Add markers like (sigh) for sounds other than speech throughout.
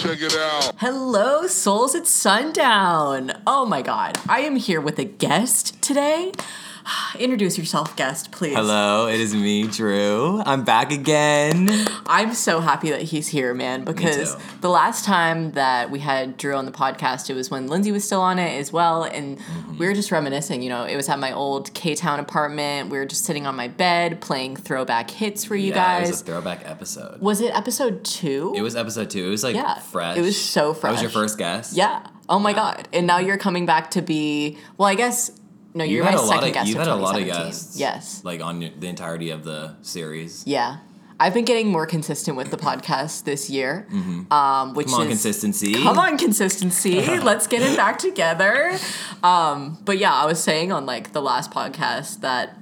Check it out. Hello, souls at sundown. Oh my god, I am here with a guest today. (gasps) Introduce yourself, guest, please. Hello, it is me, Drew. I'm back again. I'm so happy that he's here, man, because the last time that we had Drew on the podcast, it was when Lindsay was still on it as well. And Mm-hmm. we were just reminiscing. You know, it was at my old K Town apartment. We were just sitting on my bed playing throwback hits for you yeah, It guys. was a throwback episode. was it episode two? It was episode two. It was like Yeah, fresh. it was so fresh. That was your first guest. Yeah. Oh my god. And now you're coming back to be well, I guess no, you're my had a lot second of guest you've had a lot of 2017. guests. Yes. Like on the entirety of the series. Yeah. I've been getting more consistent with the podcast this year. Um, which Mm-hmm. Come on, is consistency. Come on, consistency. (laughs) Let's get it back together. Um, but yeah, I was saying on like the last podcast that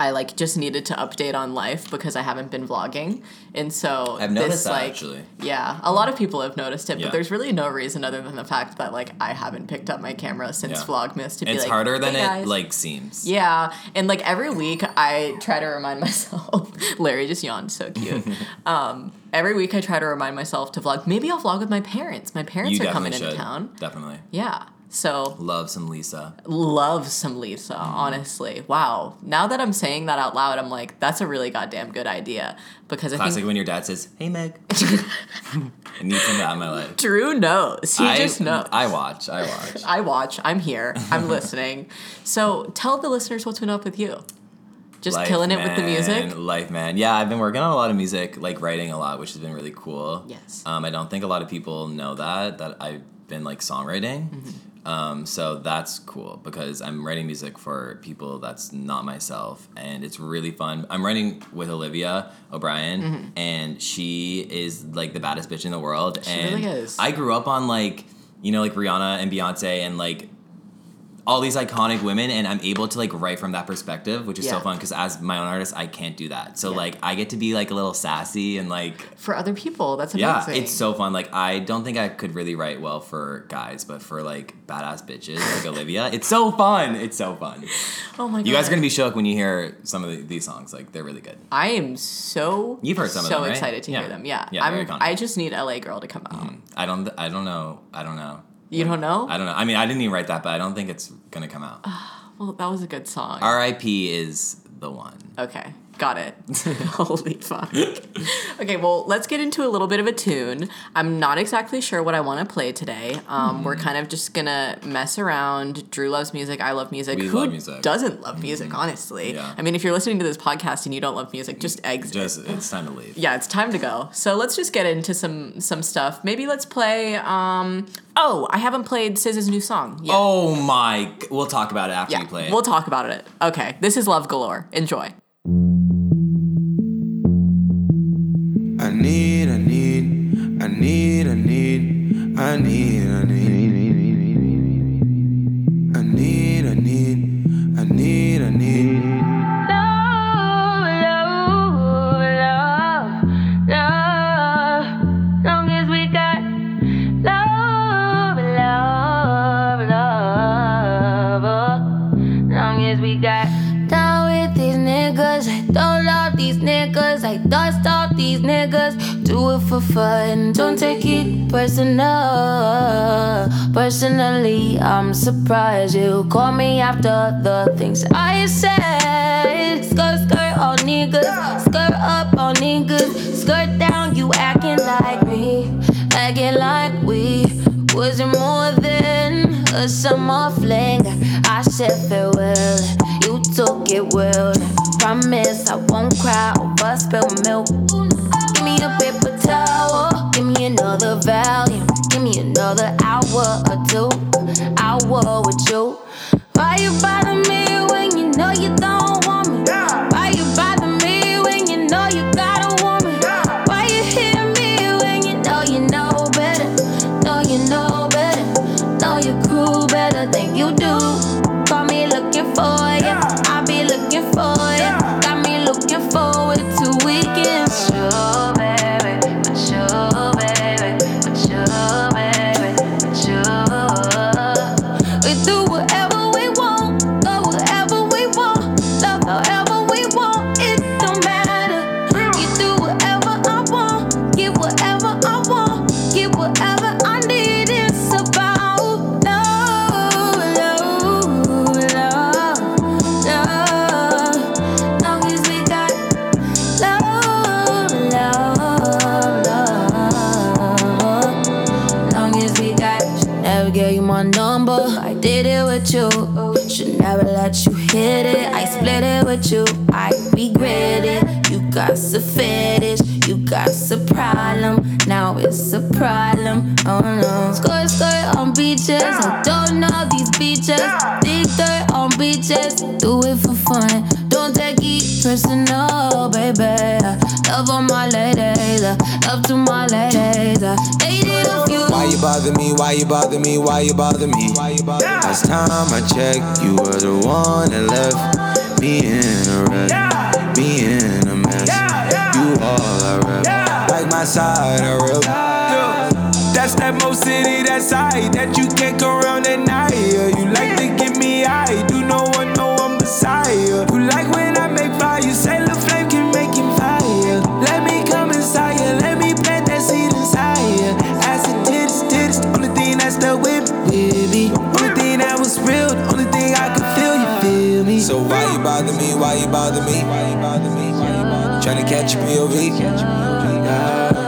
I like just needed to update on life because I haven't been vlogging. And so I've noticed this that, like actually. yeah, a lot of people have noticed it, Yeah. but there's really no reason other than the fact that like I haven't picked up my camera since Yeah. Vlogmas to be like It's like harder than "Hey, it like seems. Yeah, and like every week I try to remind (laughs) myself. Larry just yawned, so cute. (laughs) um, every week I try to remind myself to vlog. Maybe I'll vlog with my parents. My parents You are coming definitely into town. Definitely. Yeah, so Love some Lisa. love some Lisa. Honestly, wow. Now that I'm saying that out loud, I'm like, that's a really goddamn good idea because I Classic think when your dad says, "Hey Meg." (laughs) I need some of that in my life. Drew knows. He I, just knows. I watch. I watch. (laughs) I watch. I'm here. I'm (laughs) listening. So tell the listeners what's been up with you. Just Life, killing it with the music. Life, man. Yeah, I've been working on a lot of music, like writing a lot, which has been really cool. Yes. Um, I don't think a lot of people know that that I've been like songwriting. Mm-hmm. Um, so that's cool because I'm writing music for people that's not myself, and it's really fun. I'm writing with Olivia O'Brien, Mm-hmm. and she is like the baddest bitch in the world. She and really is. I grew up on like you know like Rihanna and Beyonce and like all these iconic women and I'm able to like write from that perspective, which is so fun because as my own artist, I can't do that. So Yeah. like I get to be like a little sassy and like For other people, that's amazing. yeah, it's so fun. Like I don't think I could really write well for guys, but for like badass bitches like (laughs) Olivia, it's so fun. It's so fun. Oh my god. You guys are gonna be shook when you hear some of the, these songs. Like they're really good. I am so You've heard some of so them, right? excited to Yeah. hear them. Yeah. Yeah, I'm. I just need LA Girl to come out. Mm-hmm. I don't. I don't know. I don't know. You don't know? I don't know. I mean, I didn't even write that, but I don't think it's gonna come out. (sighs) well, that was a good song. R.I.P. is the one. Okay. Got it. (laughs) Holy fuck. okay, well, let's get into a little bit of a tune. I'm not exactly sure what I want to play today. Um, We're Mm-hmm. kind of just gonna mess around. Drew loves music. I love music. We Who love music. Mm-hmm. doesn't love music, honestly? Yeah. I mean, if you're listening to this podcast and you don't love music, just exit. Just it's time to leave. yeah, it's time to go. So let's just get into some some stuff. Maybe let's play. Um, oh, I haven't played SZA's new song yet. Oh my! We'll talk about it after yeah, you play it. we'll talk about it. Okay, this is Love Galore. Enjoy. I need, I need, fun. Don't take it personal. Personally, I'm surprised you call me after the things I said. Skirt, skirt, all niggas. Skirt up, all niggas. Skirt down, you acting like me. Acting like we wasn't more than a summer fling. I said farewell, you took it well. Promise I won't cry over spilled milk. Me a paper towel, give me another volume, give me another hour or two. Hour with you. Why you bother me when you know you don't you. I regret it. You got a fetish. You got a problem. Now it's a problem. Oh no. Skirt, skirt on beaches. I don't know these beaches. Dig dirt on beaches. Do it for fun. Don't take it personal, baby. Love on my ladies. Love to my ladies. Dated a few. Why you bother me? Why you bother me? Why you bother me? Last time I checked, you were the one that left me in a wreck, me in a mess. You all I rep, like my side I rep. That's that Mo City, that side that you can't go around at night. Yeah, You like to get me high, do no one know I'm beside you. You like when I make fire, you say bother me? Me? Tryna catch a POV. Love,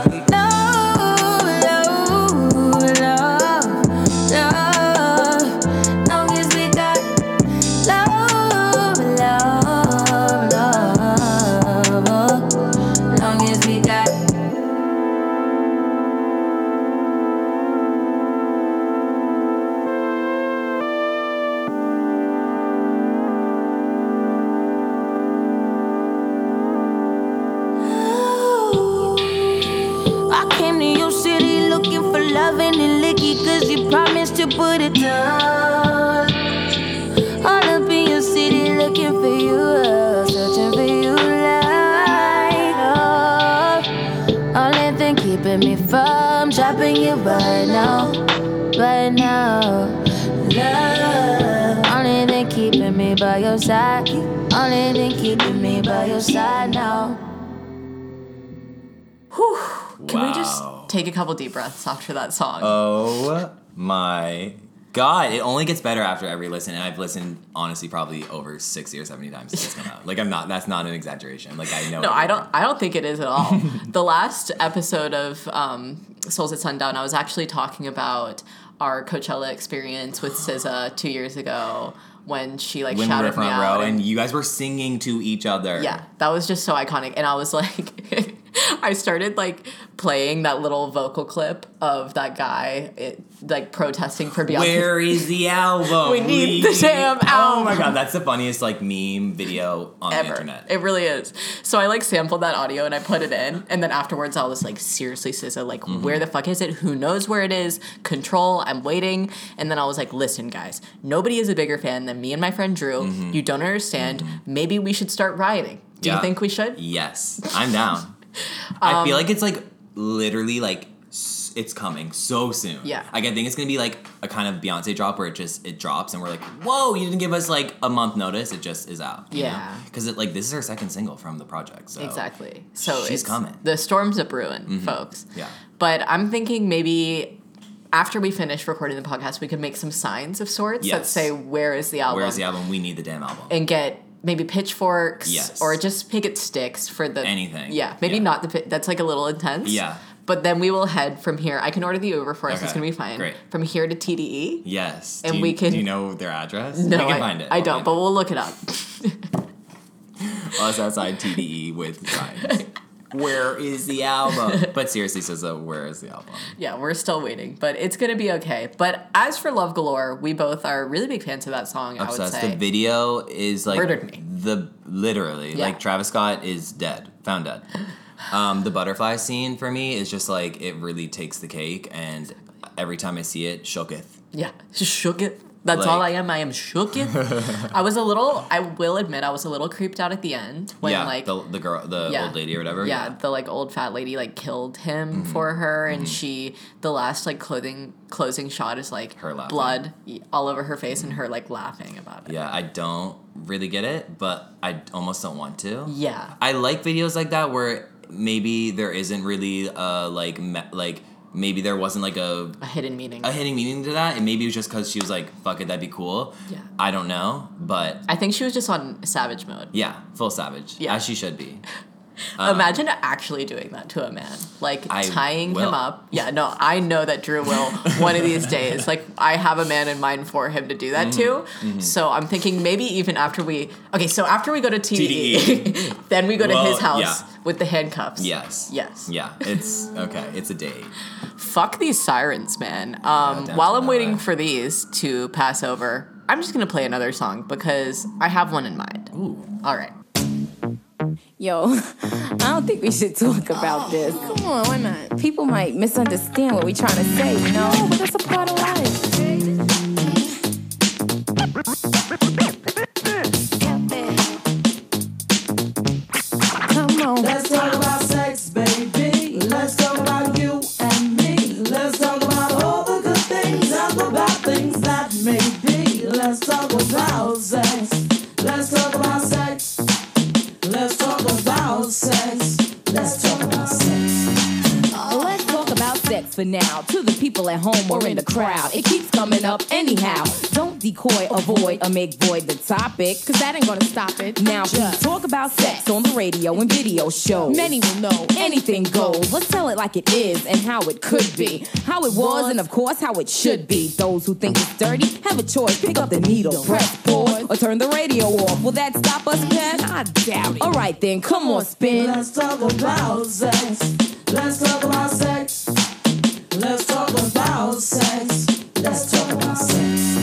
your side. Only thing keeping me by your side now. Can we just take a couple deep breaths after that song? Oh my god! It only gets better after every listen, and I've listened honestly probably over sixty or seventy times since it's come out. Like I'm not. That's not an exaggeration. Like I know. no, I don't. I don't think it is at all. (laughs) the last episode of um, Souls at Sundown, I was actually talking about our Coachella experience with SZA two years ago when she like When we were shouted me front out. row, and you guys were singing to each other. yeah, that was just so iconic, and I was like. (laughs) (laughs) I started like playing that little vocal clip of that guy it, like protesting for Beyonce. Where is the album? We need the damn album. Oh my god, that's the funniest like meme video on the internet. It really is. So I like sampled that audio and I put it in, and then afterwards I was like, seriously, SZA, like, Mm-hmm. where the fuck is it? Who knows where it is? Control. I'm waiting. And then I was like, listen, guys, nobody is a bigger fan than me and my friend Drew. You don't understand. Maybe we should start rioting. Do Mm-hmm. Yeah. you think we should? Yes, I'm down. I Um, feel like it's like literally like s- it's coming so soon. Yeah. Like I think it's gonna be like a kind of Beyonce drop where it just it drops and we're like, whoa, you didn't give us like a month notice. It just is out. Yeah. Because it like this is her second single from the project. So Exactly. So She's it's, coming. The storms a brewing, folks. Yeah. But I'm thinking maybe after we finish recording the podcast, we could make some signs of sorts that Yes. say where is the album, Where's the album? We need the damn album. and get maybe pitchforks, Yes. or just picket sticks for the Anything. Yeah, maybe Yeah. not the pi- that's like a little intense. Yeah. But then we will head from here. I can order the Uber for us. It's gonna be fine. great. From here to TDE. yes. And you, we can- Do you know their address? No, we can I, find it. I We'll don't, but it. we'll look it up. (laughs) us outside TDE with signs. (laughs) Where is the album? (laughs) But seriously, SZA, where is the album? yeah, we're still waiting, but it's gonna be okay. But as for Love Galore, we both are really big fans of that song. I would say. The video is like Murdered me. The literally Yeah. like Travis Scott is dead, found dead. Um, the butterfly scene for me is just like it really takes the cake, and every time I see it, shooketh. Yeah, (laughs) shook That's all I am. I am shook. (laughs) I was a little. I will admit, I was a little creeped out at the end when yeah, like the the girl, the yeah. old lady or whatever. Yeah, the like old fat lady like killed him for her, and she the last like clothing closing shot is like Her laughing. blood all over her face and her like laughing about it. Yeah, I don't really get it, but I almost don't want to. Yeah. I like videos like that where maybe there isn't really uh like me- like maybe there wasn't like a A hidden meaning. a hidden meaning to that, and maybe it was just because she was like, "Fuck it, that'd be cool." Yeah. I don't know, but I think she was just on savage mode. yeah, full savage, Yeah. as she should be. Imagine actually doing that to a man, like I tying him up. Yeah, no, I know that Drew will one of these days. (laughs) Like I have a man in mind for him to do that Mm-hmm. to. So I'm thinking maybe even after we okay, so after we go to TDE, (laughs) then we go to his house yeah. with the handcuffs. Yes. Yes. Yeah. It's okay. It's a date. Fuck these sirens, man. Um, down while I'm waiting for these to pass over, I'm just gonna play another song because I have one in mind. Ooh. All right. Yo, (laughs) I don't think we should talk about oh, this. Come on, why not? People might misunderstand what we're trying to say, you know? But that's a part of life. Come on. About for now. To the people at home or in the crowd, it keeps coming up anyhow. Don't decoy, avoid, or make void the topic. Cause that ain't gonna stop it. Now, we talk about sex on the radio and video shows. Many will know. Anything goes. Let's tell it like it is and how it could be. How it was and, of course, how it should be. Those who think it's dirty have a choice. Pick up the needle, press pause, or turn the radio off. Will that stop us, Pat? I doubt it. All right, then, come on, spin. Let's talk about sex. Let's talk about sex. Let's talk about sex. Let's talk about sex.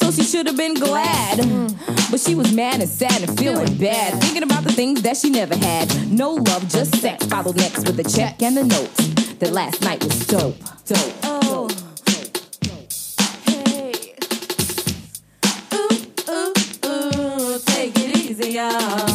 So she should have been glad. But she was mad and sad and feeling bad. Thinking about the things that she never had. No love, just sex. Followed next with the check and the note. That last night was dope. Dope. Oh. Hey. Ooh, ooh, ooh, take it easy, y'all.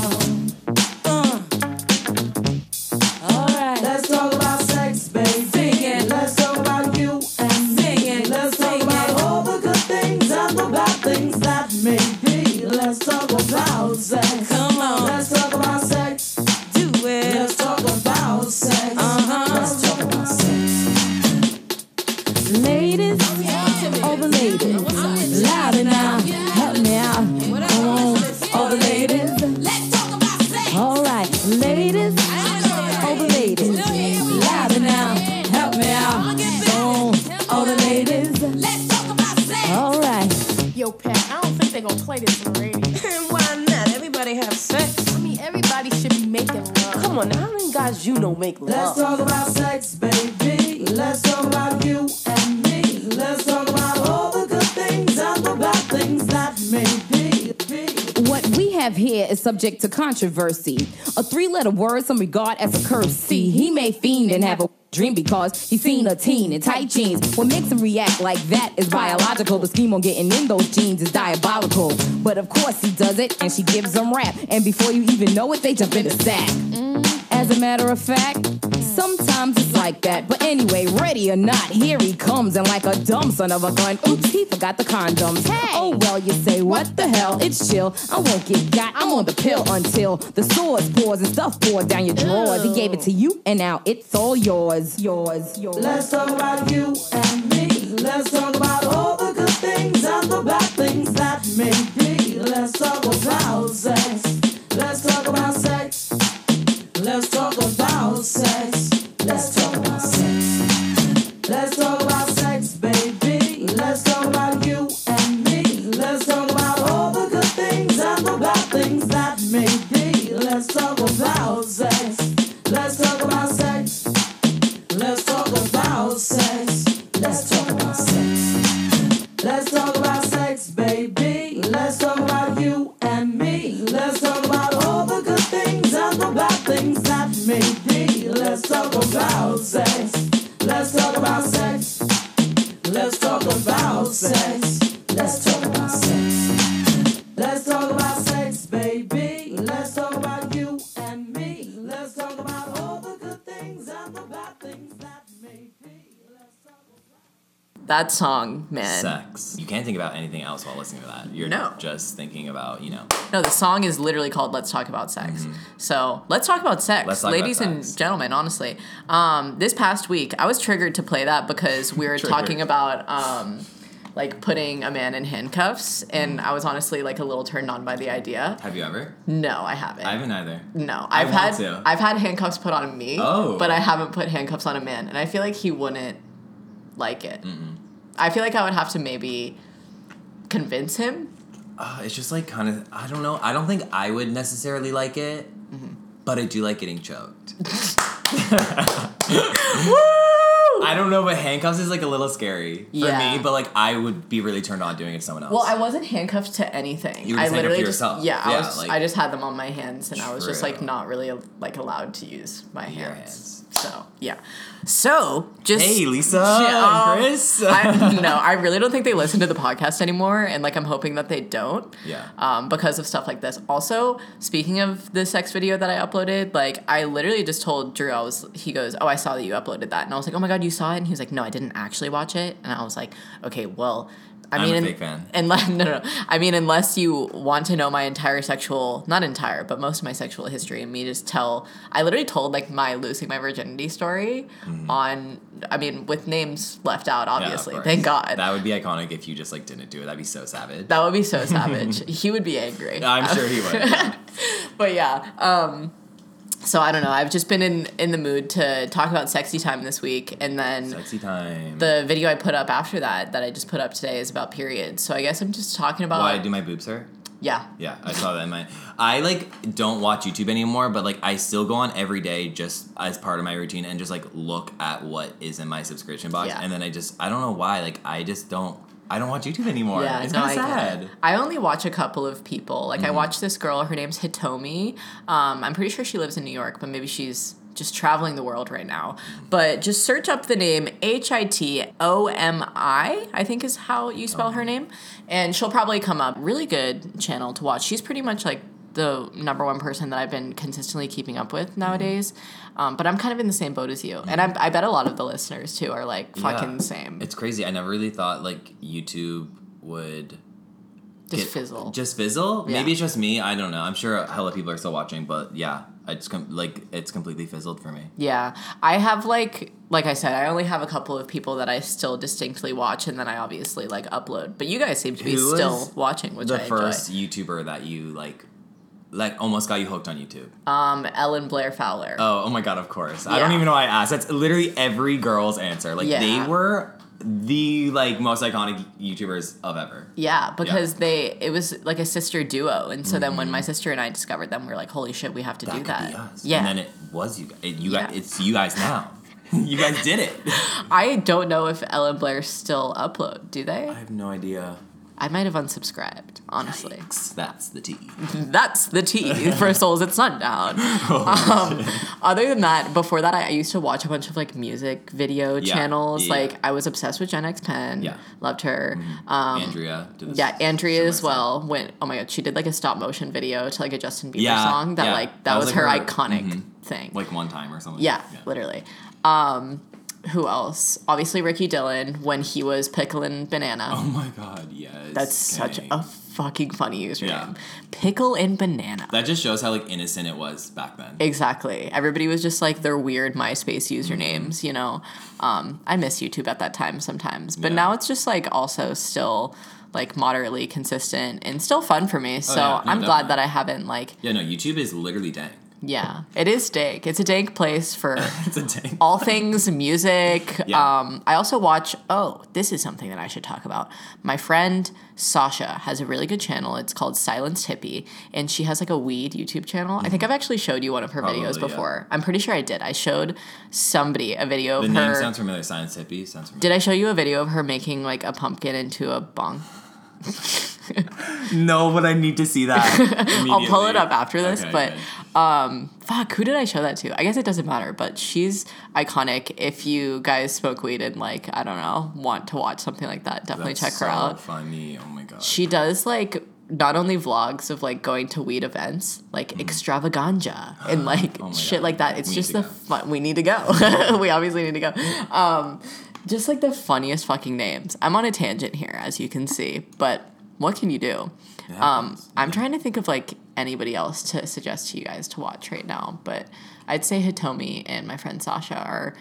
Come how many guys you know make love? Let's talk about sex, baby. Let's talk about you have here is subject to controversy. A three letter word some regard as a curse. See, he may fiend and have a dream because he's seen a teen in tight jeans. What makes him react like that is biological. The scheme on getting in those jeans is diabolical. But of course he does it and she gives him rap. And before you even know it, they jump in the sack. As a matter of fact, sometimes it's like that. But anyway, ready or not, here he comes. And like a dumb son of a gun, oops, he forgot the condoms. Hey. Oh, well, you say, what the hell? It's chill. I won't get got. I'm on the pill until the sores pours and stuff pours down your drawers. He gave it to you, and now it's all yours. Yours, yours. Let's talk about you and me. Let's talk about all the good things and the bad things that may be. Let's talk about sex. That song, man. Sex. You can't think about anything else while listening to that. You're No. just thinking about, you know. No, the song is literally called "Let's Talk About Sex." So let's talk about sex, Mm-hmm. About ladies and gentlemen. Honestly, um, this past week I was triggered to play that because we were (laughs) talking about um, like putting a man in handcuffs, and. I was honestly like a little turned on by the idea. Have you ever? No, I haven't. I haven't either. no, I've had to. I've had handcuffs put on me, Oh. but I haven't put handcuffs on a man, and I feel like he wouldn't like it. I feel like I would have to maybe convince him. Uh, it's just like kind of, I don't know. I don't think I would necessarily like it, Mm-hmm. but I do like getting choked. (laughs) (laughs) Woo! I don't know, but handcuffs is like a little scary for Yeah. me, but like I would be really turned on doing it to someone else. Well, I wasn't handcuffed to anything. You were I literally to just yourself. yeah, I was like- I just had them on my hands and I was just like not really like allowed to use my hands. hands. So yeah. So just Hey, Lisa and um, Chris. (laughs) I, no, I really don't think they listen to the podcast anymore, and like I'm hoping that they don't. Yeah. Um, because of stuff like this. Also, speaking of the sex video that I uploaded, like I literally just told Drew, I was he goes, Oh, I saw that you uploaded that. And I was like, Oh my god, you saw it? And he was like, No, I didn't actually watch it. And I was like, Okay, well I I'm mean, a un- fake fan. (laughs) Unless, no, no, no. I mean, unless you want to know my entire sexual, not entire, but most of my sexual history, and me just tell. I literally told like my losing my virginity story on. I mean, with names left out, Mm-hmm. Yeah, obviously. Thank God. That would be iconic if you just like didn't do it. That'd be so savage. That would be so savage. (laughs) he would be angry. I'm sure he would. (laughs) But yeah. Um, so I don't know. I've just been in in the mood to talk about sexy time this week, and then Sexy time. the video I put up after that, that I just put up today, is about periods. So I guess I'm just talking about. Why I do my boobs hurt? yeah. Yeah, I saw that in my. I like don't watch YouTube anymore, but like I still go on every day just as part of my routine and just like look at what is in my subscription box, Yeah. and then I just I don't know why like I just don't I don't watch YouTube anymore. Yeah, it's no, kind of sad. it. I only watch a couple of people. Like I Mm-hmm. watch this girl. Her name's Hitomi. Um, I'm pretty sure she lives in New York, but maybe she's just traveling the world right now. But just search up the name H I T O M I. I think is how you spell her name, and she'll probably come up. Really good channel to watch. She's pretty much like the number one person that I've been consistently keeping up with nowadays. Um, but I'm kind of in the same boat as you, and I, I bet a lot of the listeners too are like fucking Yeah. the same. It's crazy. I never really thought like YouTube would just get- fizzle. Just fizzle? Yeah. Maybe it's just me. I don't know. I'm sure hella people are still watching, but yeah, I just com- like it's completely fizzled for me. Yeah, I have like like I said, I only have a couple of people that I still distinctly watch, and then I obviously like upload. But you guys seem to be Who still watching, which the I first enjoy. YouTuber that you like, like almost got you hooked on YouTube. Um, Elle and Blair Fowler. Oh, oh my god, of course. I don't even know why I asked. That's literally every girl's answer. Like Yeah. they were the like most iconic YouTubers of ever. yeah, because they it was like a sister duo, and so then when my sister and I discovered them, we were like, "Holy shit, we have to Mm-hmm. That do that." Yeah, And then it was you guys. It, you guys it's you guys now. (laughs) (laughs) you guys did it. I don't know if Ellen Blair still upload. Do they? I have no idea. I might have unsubscribed. Honestly, That's the tea. (laughs) that's the tea for souls at sundown. (laughs) Oh, um, other than that, before that, I, I used to watch a bunch of like music video Yeah, channels. yeah. Like I was obsessed with jennxpenn. Yeah. loved her. Um, Andrea. did yeah, Andrea as well. Went. Oh my god, she did like a stop motion video to like a Justin Bieber Yeah, song. That like that, That was, was, her, like, her- iconic mhm. thing. Like one time or something. yeah, literally. Um, who else? Obviously Ricky Dillon when he was Pickling banana. Oh my god, yes. That's such a fucking funny username. Yeah. Pickle and banana. That just shows how like innocent it was back then. Exactly. Everybody was just like their weird MySpace Mm-hmm. usernames, you know. Um, I miss YouTube at that time sometimes, but Yeah. now it's just like also still like moderately consistent and still fun for me. So Oh, yeah. No, I'm glad that I haven't like yeah, no, YouTube is literally dank. Yeah, it is dank. It's a dank place for (laughs) It's a dank. all things music. (laughs) Yeah. Um, I also watch. Oh, this is something that I should talk about. My friend Sasha has a really good channel. It's called Silenced Hippie, and she has like a weed YouTube channel. I think I've actually showed you one of her Probably, videos yeah. before. I'm pretty sure I did. I showed somebody a video The of name sounds familiar. Science hippie sounds familiar. did I show you a video of her making like a pumpkin into a bong? No, but I need to see that. (laughs) I'll pull it up after this, Okay, but good. um fuck, who did I show that to? I guess it doesn't matter, but she's iconic. If you guys smoke weed and like, I don't know, want to watch something like that, definitely That's check her so out. Funny. Oh my god. She does like not only vlogs of like going to weed events, like extravaganza (gasps) and like Mm. Oh shit God. like that. It's We just the go. fun. We need to go. (laughs) we obviously need to go. Um, just like the funniest fucking names. I'm on a tangent here, as you can see, but what can you do? Um. I'm trying to think of like anybody else to suggest to you guys to watch right now, but I'd say Hitomi and my friend Sasha are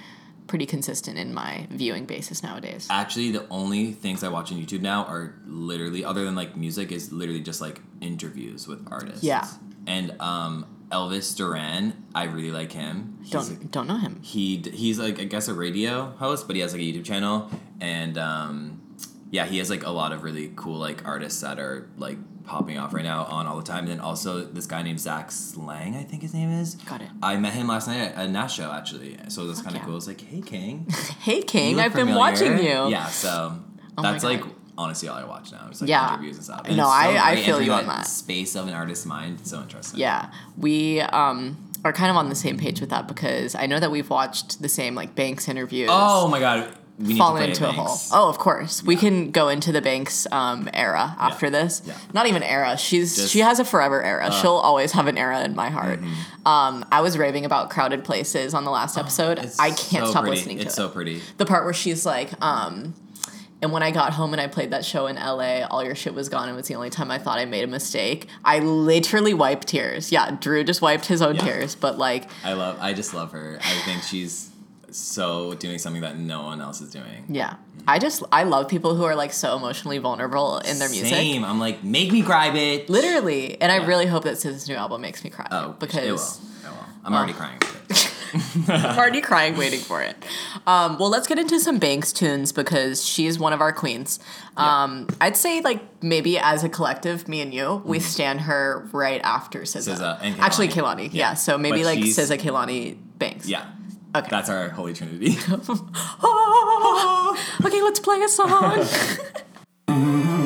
pretty consistent in my viewing basis nowadays. Actually, the only things I watch on YouTube now are literally, other than like music, is literally just like interviews with artists. Yeah. And um, Elvis Duran, I really like him. He's Don't don't know him. he he's like I guess a radio host, but he has like a YouTube channel, and um, yeah, he has like a lot of really cool like artists that are like popping off right now on all the time. And then also this guy named Zach Sang, I think his name is. Got it. I met him last night at a Nash show actually, so that's kind of yeah. cool. It's like, hey King, (laughs) Hey King, I've been watching you. Yeah, so Oh that's like. Honestly all I watch now. It's like Yeah. interviews and stuff. No, so I- I feel you on that. Space of an artist's mind. It's so interesting. Yeah, we um, are kind of on the same page with that because I know that we've watched the same like Banks interviews. Oh my god, we need fallen to play into a hole. Oh, of course. We can go into the Banks um, era after this. Yeah. Not even era. She's Just- uh, she has a forever era. She'll always have an era in my heart. Um, I was raving about crowded places on the last episode. Mm-hmm. Oh, I can't so stop pretty. listening to It's it. so pretty. the part where she's like, um, and when I got home and I played that show in LA, all your shit was gone. And it was the only time I thought I made a mistake. I literally wiped tears. Yeah, Drew just wiped his own Yeah. tears, but like, I love. I just love her. I think she's so doing something that no one else is doing. yeah. I just, I love people who are like so emotionally vulnerable in their music. Same. I'm like, make me cry, bitch. Literally. And I really hope that SZA's new album makes me cry. Oh, because it will. It will. I'm already crying. (laughs) I'm already crying waiting for it. Um, well, let's get into some Banks tunes because she's one of our queens. Um, I'd say like maybe as a collective, me and you, we stand her right after SZA. SZA and Actually, Kehlani. Kehlani. Yeah. Yeah. So maybe But like SZA, Kehlani, Banks. Yeah. Okay. That's our holy trinity. (laughs) Ah, okay, let's play a song. (laughs)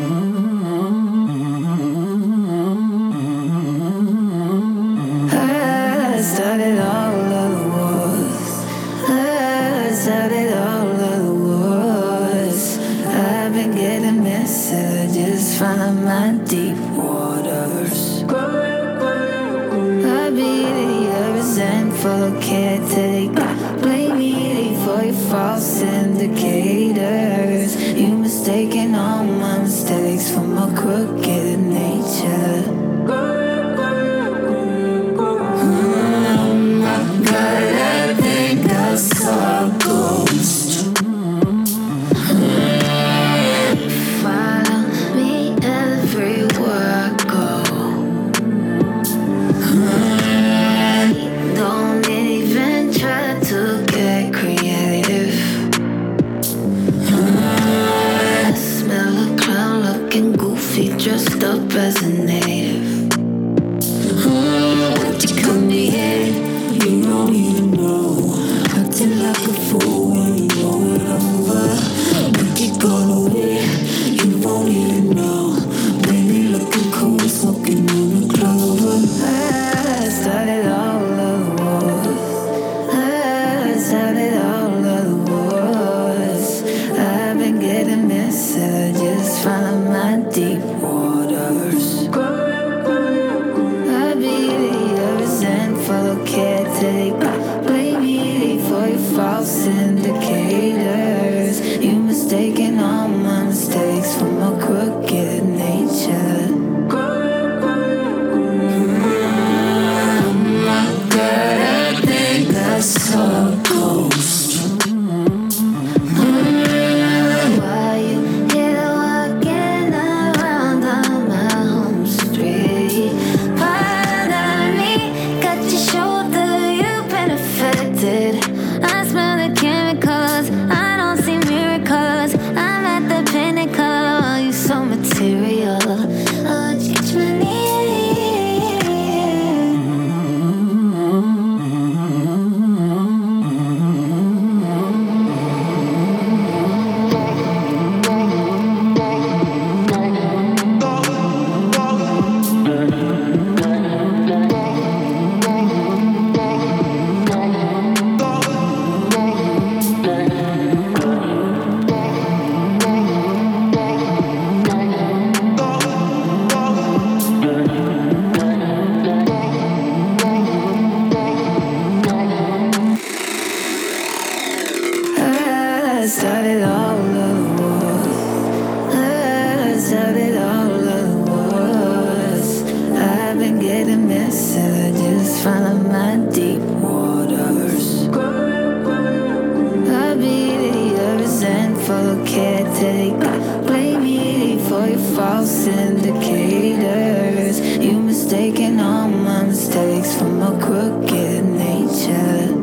all my mistakes for my crooked nature.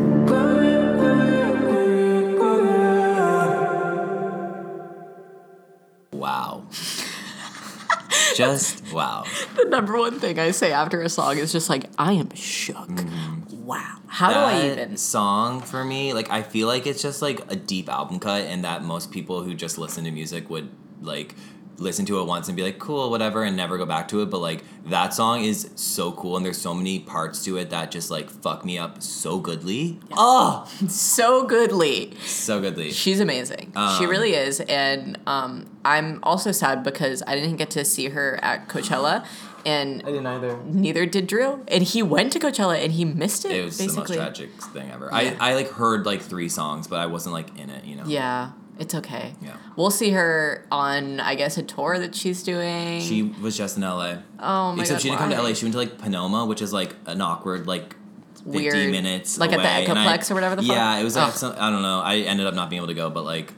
Wow. (laughs) Just wow. The number one thing I say after a song is just like, I am shook. Mm-hmm. Wow. How do I even? song for me? Like I feel like it's just like a deep album cut, and that most people who just listen to music would like listen to it once and be like, cool, whatever, and never go back to it. But like that song is so cool, and there's so many parts to it that just like fuck me up so goodly. Oh, (laughs) So goodly. so goodly. She's amazing. she Um, really is. And um, I'm also sad because I didn't get to see her at Coachella. And I didn't either. neither did Drew. And he went to Coachella and he missed it. It was basically. the most tragic thing ever. I, I like heard like three songs, but I wasn't like in it. You know. Yeah, it's okay. Yeah. We'll see her on, I guess, a tour that she's doing. She was just in LA. oh my Except god. she didn't come to why? LA. She went to like Pomona, which is like an awkward like. 50 Weird. minutes Like at the away, and I- or whatever the fuck? yeah it was like Ugh. some, i don't know i ended up not being able to go but like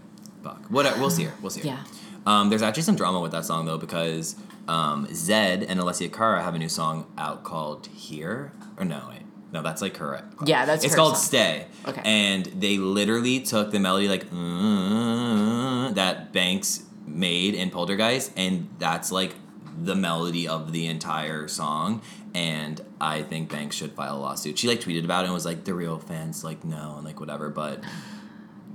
fuck whatever we'll see her we'll see her Yeah. um, there's actually some drama with that song though because um, Zedd and alessia cara have a new song out called here or no wait no that's like her Yeah, that's it's called song. stay Okay. and they literally took the melody like "Mm," that banks made in poltergeist and that's like the melody of the entire song and i think banks should file a lawsuit she like tweeted about it and was like the real fans like no and like whatever but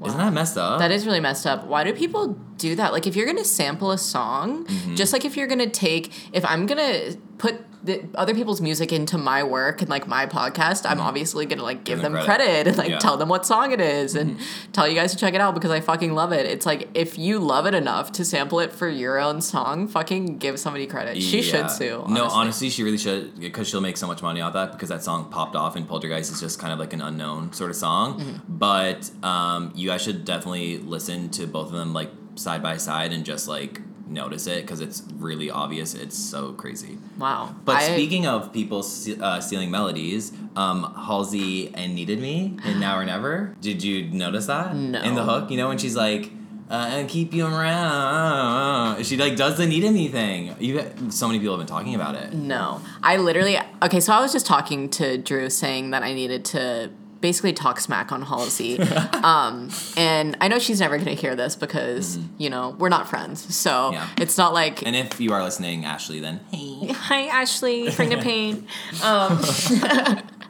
isn't that messed up That is really messed up. Why do people do that? Like, if you're gonna sample a song, Mm-hmm. just like if you're gonna take, if I'm gonna put the other people's music into my work and like my podcast, I'm obviously gonna like give them them credit. credit, and like Yeah. Mm-hmm. tell them what song it is and tell you guys to check it out because I fucking love it. It's like if you love it enough to sample it for your own song, fucking give somebody credit. She Yeah. should sue. No, honestly. honestly, she really should because she'll make so much money off that because that song popped off and Poltergeist is just kind of like an unknown sort of song. Mm-hmm. But um, you guys should definitely listen to both of them like side by side and just like notice it because it's really obvious. It's so crazy. Wow. But I- speaking of people uh, stealing melodies, um, Halsey and Needed Me in Now or Never. Did you notice that? No. In the hook, you know when she's like, uh, "And keep you around," she like does the Needed Me thing. You so many people have been talking about it. No. I literally okay, so I was just talking to Drew saying that I needed to basically talk smack on Halsey. (laughs) um, and I know she's never gonna hear this because, you know, we're not friends. So Mm-hmm. Yeah. it's not like And if you are listening, Ashley, then hey. Hi Ashley, pregnant (laughs) pain. (laughs) Um,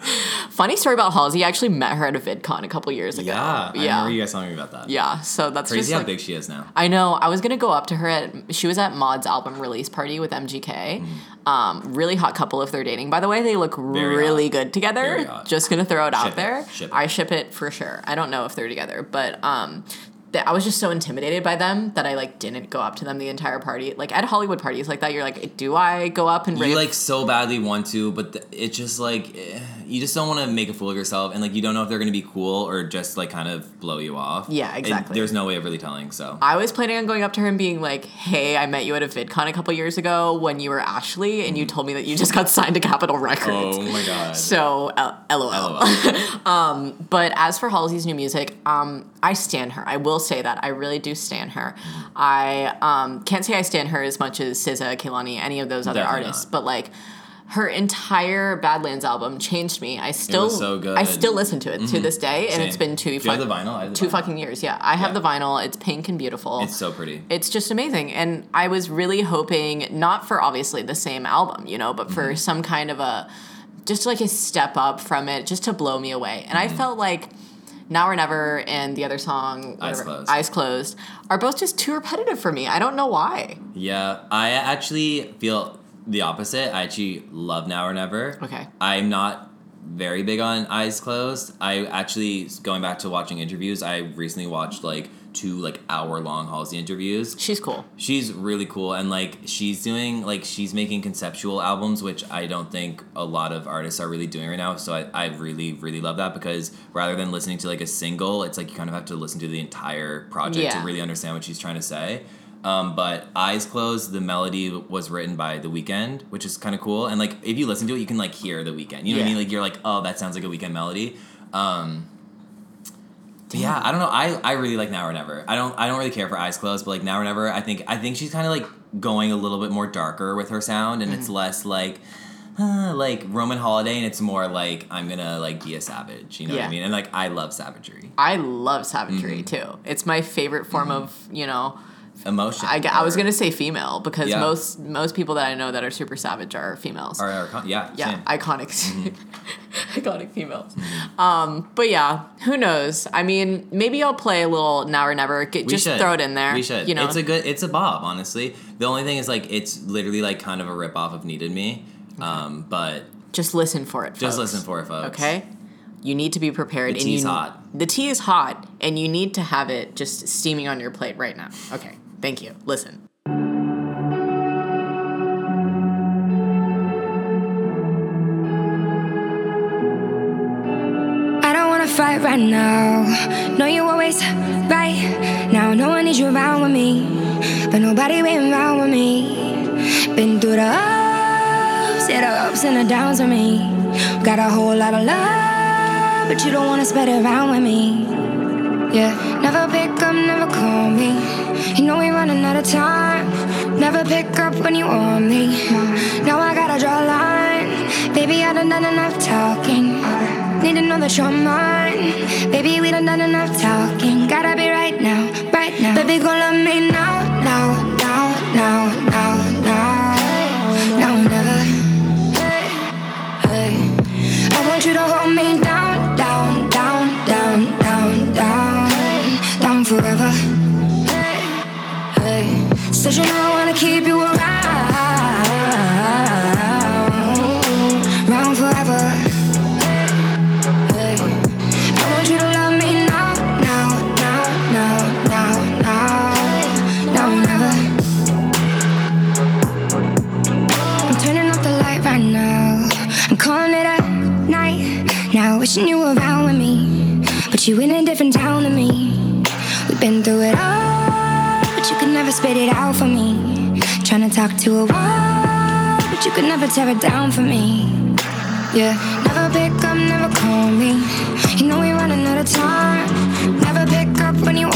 (laughs) funny story about Halsey, I actually met her at a VidCon a couple years ago. Yeah, I yeah. remember you guys telling me about that. yeah, so that's Crazy just how like, big she is now. I know. I was gonna go up to her at. She was at Mod's album release party with MGK. Um, really hot couple if they're dating. By the way, they look Mm. Very really hot. good together. Just gonna throw it Ship out it. there. Ship it. I ship it for sure. I don't know if they're together, but um, th- I was just so intimidated by them that I like didn't go up to them the entire party. Like at Hollywood parties like that, you're like, do I go up and You rave? like so badly want to, but th- it just like eh, you just don't want to make a fool of yourself, and like you don't know if they're gonna be cool or just like kind of blow you off. Yeah, And exactly. there's no way of really telling. So I was planning on going up to her and being like, "Hey, I met you at a VidCon a couple years ago when you were Ashley, and you told me that you just got signed to Capitol Records." oh my god. So, uh, lol. LOL. (laughs) But as for Halsey's new music, um, I stan her. I will say that I really do stan her. I um, can't say I stan her as much as SZA, Kehlani, any of those other Definitely artists, not. but like her entire Badlands album changed me. I still, so. I still listen to it to this day, and it's been two, fuck- the vinyl? Two vinyl. fucking years. Yeah, I have Yeah. the vinyl. It's pink and beautiful. It's so pretty. It's just amazing. And I was really hoping, not for obviously the same album, you know, but for Mm-hmm. some kind of a, just like a step up from it, just to blow me away. And I felt like Now or Never and the other song, Mm-hmm. Eyes Closed. Eyes Closed, are both just too repetitive for me. I don't know why. Yeah, I actually feel the opposite. I actually love Now or Never. Okay. I'm not very big on eyes closed. I actually going back to watching interviews. I recently watched like two like hour long Halsey interviews. She's cool. She's really cool and like she's doing like she's making conceptual albums, which I don't think a lot of artists are really doing right now. So I, I really, really love that because rather than listening to like a single, it's like you kind of have to listen to the entire project Yeah. to really understand what she's trying to say. Um, but Eyes Closed, the melody was written by The Weeknd, which is kind of cool. And like if you listen to it, you can like hear The Weeknd. You know what I mean? Like you're like, oh, that sounds like a Weeknd melody. Um, yeah, I don't know. I, I really like Now or Never. I don't I don't really care for Eyes Closed, but like Now or Never, I think I think she's kind of like going a little bit more darker with her sound, and it's less like uh, like Roman Holiday, and it's more like I'm gonna like be a savage. You know what I mean? And like I love savagery, I love savagery Mm-hmm. too. It's my favorite form of, you know, emotion. I, I was going to say female because Yeah. most most people that I know that are super savage are females. or con- yeah yeah, same. Mm-hmm. iconic (laughs) iconic females. Um, but yeah, who knows? I mean, maybe I'll play a little now or never. Get, just should. throw it in there. We should. You know, it's a good. It's a bob. Honestly, the only thing is like it's literally like kind of a rip off of Needed Me, um, but just listen for it. just listen for it, folks. Okay. You need to be prepared. The tea's you, hot. The tea is hot, and you need to have it just steaming on your plate right now. Okay. Thank you. Listen. I don't wanna fight right now. No, you always right now. No one needs you around with me, but nobody been around with me. Been through the ups, yeah, the ups and the downs with me. Got a whole lot of love, but you don't wanna spread it around with me. Yeah, never pick up, never call me. You know we running out of time. Never pick up when you want me. Now I gotta draw a line. Baby, I done done enough talking. Need to know that you're mine. Baby, we done done enough talking. Gotta be right now, right now. Baby, go love me now, Said you know I wanna keep you around, around forever. I want you to love me now, now, now, now, now, now, now never. I'm turning off the light right now. I'm calling it a night. Now wishing you were around with me, but you in a different town than me. We've been through it all, spit it out for me. Trying to talk to a wall, but you could never tear it down for me. Yeah, never pick up, never call me. You know we're running out of time. Never pick up when you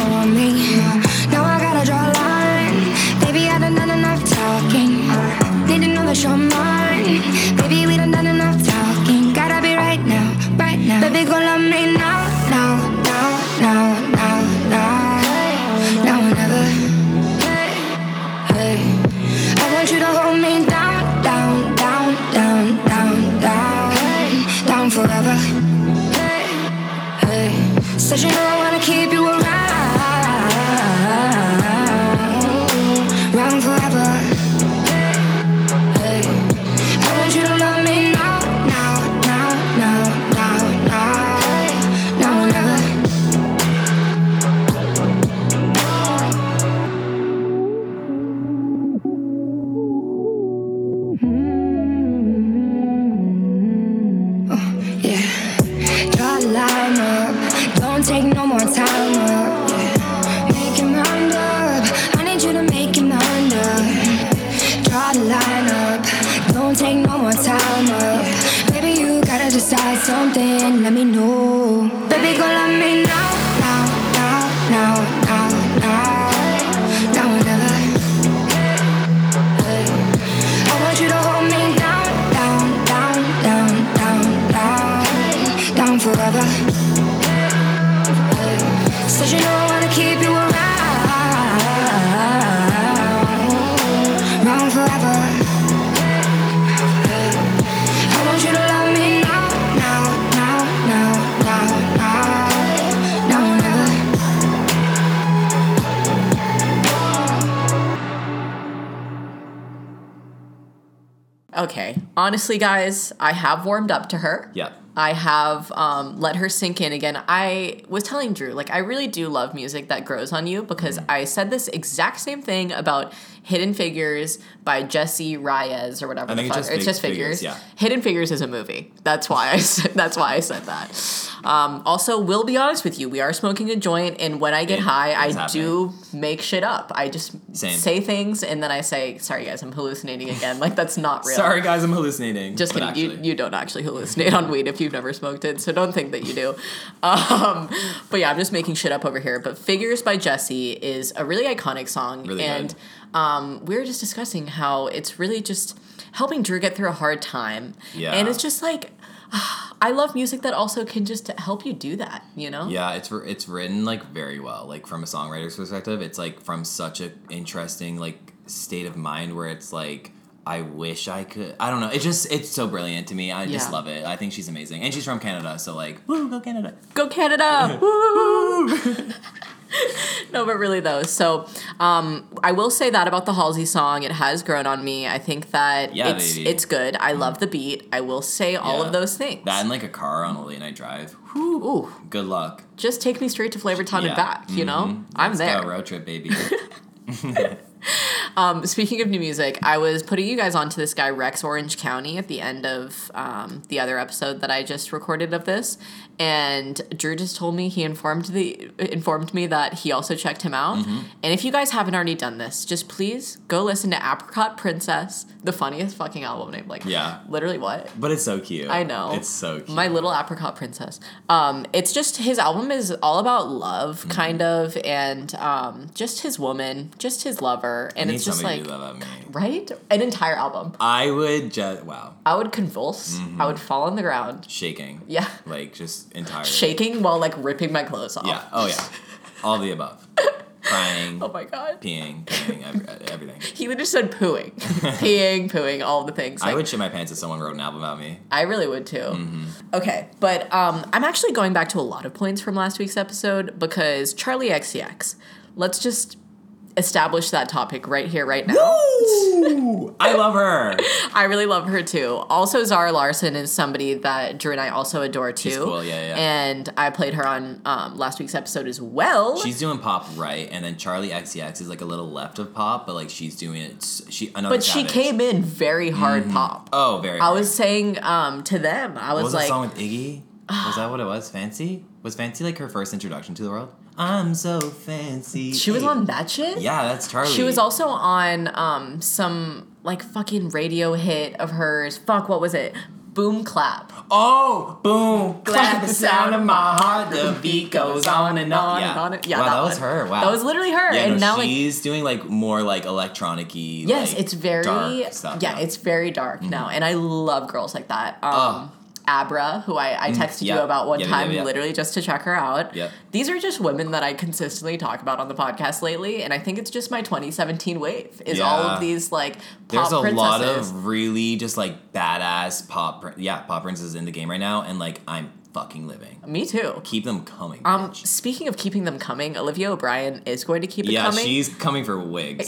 Baby, go let Okay. Honestly, guys, I have warmed up to her. Yeah. I have um, let her sink in again. I was telling Drew, like, I really do love music that grows on you because Mm-hmm. I said this exact same thing about Hidden Figures by Jessie Reyez or whatever I the think fuck. it's just it's just Figures. Figures, yeah. Hidden Figures is a movie. That's why I (laughs) said, that's why I said that. Um, also, will be honest with you, we are smoking a joint, and when I get It- high, I it's do make shit up. I just Same. say things and then I say, "Sorry guys, I'm hallucinating again." Like that's not real. Sorry, guys, I'm hallucinating. Just kidding. You, you don't actually hallucinate on weed if you've never smoked it, so don't think that you do. Um, but yeah, I'm just making shit up over here. But Figures by Jessie is a really iconic song. Really and good. Um, we were just discussing how it's really just helping Drew get through a hard time. Yeah. And it's just like, (sighs) I love music that also can just help you do that, you know? Yeah, it's it's written like very well. Like from a songwriter's perspective, it's like from such a interesting like state of mind where it's like I wish I could. I don't know. It just it's so brilliant to me. I just love it. I think she's amazing, and she's from Canada, so like woo, go Canada. Go Canada! (laughs) Woo! (laughs) (laughs) no, but really though. So, um, I will say that about the Halsey song. It has grown on me. I think that Yeah, it's baby. Mm. it's good. I love the beat. I will say all Yeah. of those things. That and like a car on a late night drive. Ooh, Good luck. just take me straight to Flavortown Yeah. and back. You know, Mhm. I'm Let's there. Go, road trip, baby. (laughs) Um, speaking of new music, I was putting you guys onto this guy Rex Orange County at the end of um, the other episode that I just recorded of this, and Drew just told me he informed the informed me that he also checked him out. Mm-hmm. And if you guys haven't already done this, just please go listen to Apricot Princess, the funniest fucking album name. Like, Yeah. literally what? but it's so cute. I know. It's so cute. My little apricot princess. Um, it's just his album is all about love, Mm-hmm. kind of, and um, just his woman, just his lover, and it's just like right, an entire album. I would just wow, I would convulse. Mm-hmm. I would fall on the ground, shaking. Yeah. like just entire shaking while like ripping my clothes off. Yeah. Oh yeah. All the above. (laughs) Crying, Oh my god. peeing, peeing, every, everything. He just said pooing, (laughs) peeing, pooing, all the things. I would shit my pants if someone wrote an album about me. I really would too. Mm-hmm. Okay, but um, I'm actually going back to a lot of points from last week's episode because Charli XCX. Let's just establish that topic right here, right now. Woo! I love her. (laughs) I really love her too. Also, Zara Larsson is somebody that Drew and I also adore too. She's cool, yeah, yeah. And I played her on um, last week's episode as well. She's doing pop right, and then Charli XCX is like a little left of pop, but like she's doing it. She another. but she Savage. came in very hard pop. Oh, very. I hard. was saying um, to them, I What was was like, song with Iggy? Was that what it was? Fancy? Was Fancy like her first introduction to the world? I'm so fancy. she was on that shit. Yeah, that's Charli. She was also on um some like fucking radio hit of hers. Fuck, what was it? Boom clap. Oh, boom! Clap the sound of my heart. The beat goes on and on. and Yeah, on. Yeah, wow, that that, was one. her. Wow, That was literally her. Yeah, and no, now like she's doing like more like electronic-y. yes, like, it's very dark stuff. yeah, now. it's very dark now, and I love girls like that. Um, Oh. Abra, who I, I texted you yeah. about one Yeah, yeah, time, yeah. literally just to check her out. Yep. These are just women that I consistently talk about on the podcast lately, and I think it's just my 2017 wave. Is all of these like There's a lot princesses. of really just like badass pop, yeah, pop princesses in the game right now, and like I'm fucking living. Me too. Keep them coming. Um, bitch. speaking of keeping them coming, Olivia O'Brien is going to keep it yeah, coming. she's coming for wigs.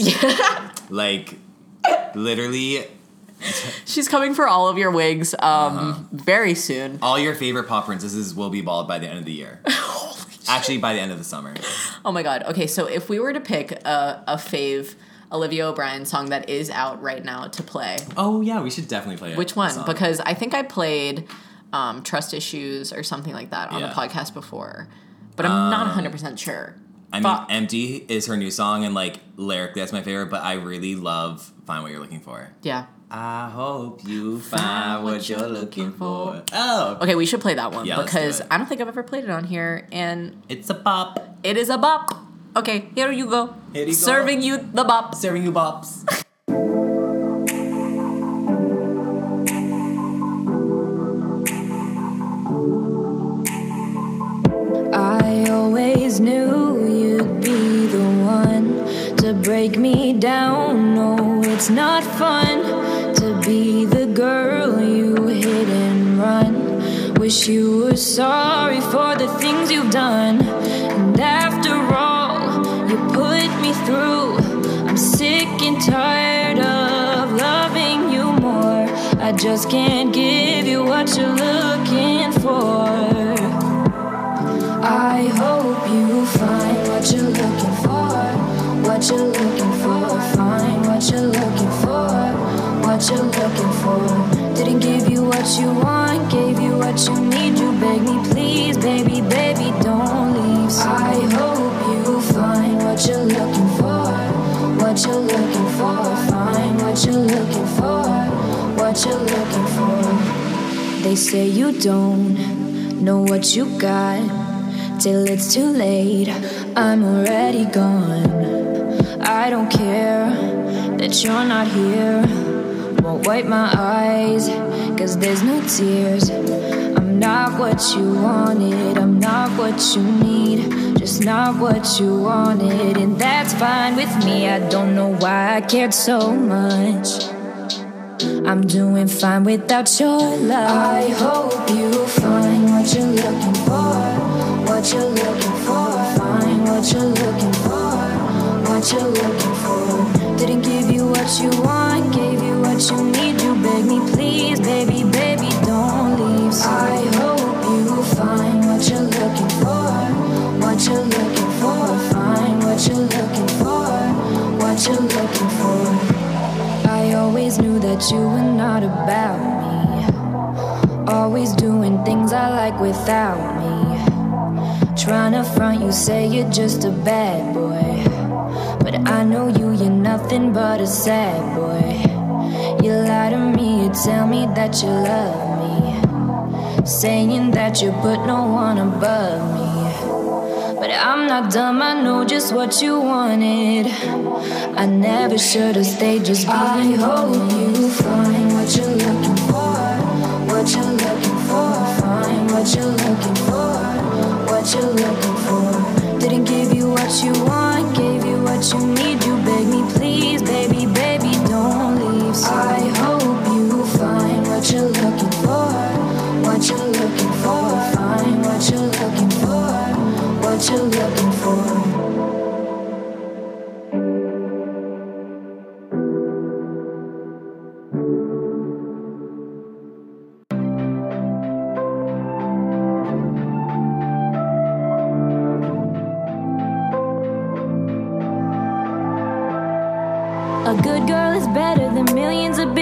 (laughs) like, literally, (laughs) She's coming for all of your wigs um very soon. all your favorite pop princesses will be bald by the end of the year. (laughs) Actually, by the end of the summer. Oh my god. Okay, so if we were to pick a, a fave Olivia O'Brien song that is out right now to play, Oh yeah, we should definitely play it. which one? Because I think I played um, Trust Issues or something like that on the Yeah. Um, podcast before, but I'm not 100% sure. I mean, "Empty" is her new song, and like lyrically, that's my favorite. But I really love "Find What You're Looking For." yeah. I hope you find what you're looking for. Oh, Okay, we should play that one Yeah, let's do because. I don't think I've ever played it on here, and it's a pop. it is a bop. Okay, here you go. Here you go. Serving you the bop. Serving you bops. I always knew you'd be the one to break me down. No, it's not fun be the girl you hit and run. Wish you were sorry for the things you've done. And after all you put me through, I'm sick and tired of loving you more. I just can't give you what you're you're looking for. Didn't give you what you want, gave you what you need. You beg me, please, baby, baby, don't leave. So I hope you find what you're looking for. What you're looking for. Find what you're looking for. What you're looking for. They say you don't know what you got till it's too late. I'm already gone. I don't care that you're not here. Wipe my eyes, cause there's no tears. I'm not what you wanted, I'm not what you need. Just not what you wanted, and that's fine with me. I don't know why I cared so much. I'm doing fine without your love. I hope you find what you're looking for. What you're looking for. Find what you're looking for. What you're looking for. Didn't give you what you want, gave you what you need. You beg me, please, baby, baby, don't leave. I hope you find what you're looking for. What you're looking for. Find what you're looking for. What you're looking for. I always knew that you were not about me. Always doing things I like without me. Trying to front, you say you're just a bad boy. But I know you, you're nothing but a sad boy. You lie to me, you tell me that you love me. Saying that you put no one above me. But I'm not dumb, I know just what you wanted. I never should have stayed, just being I hope you find what you're looking for. What you're looking for. Find what you're looking for. What you're looking for. Didn't give you what you want, gave you what you need.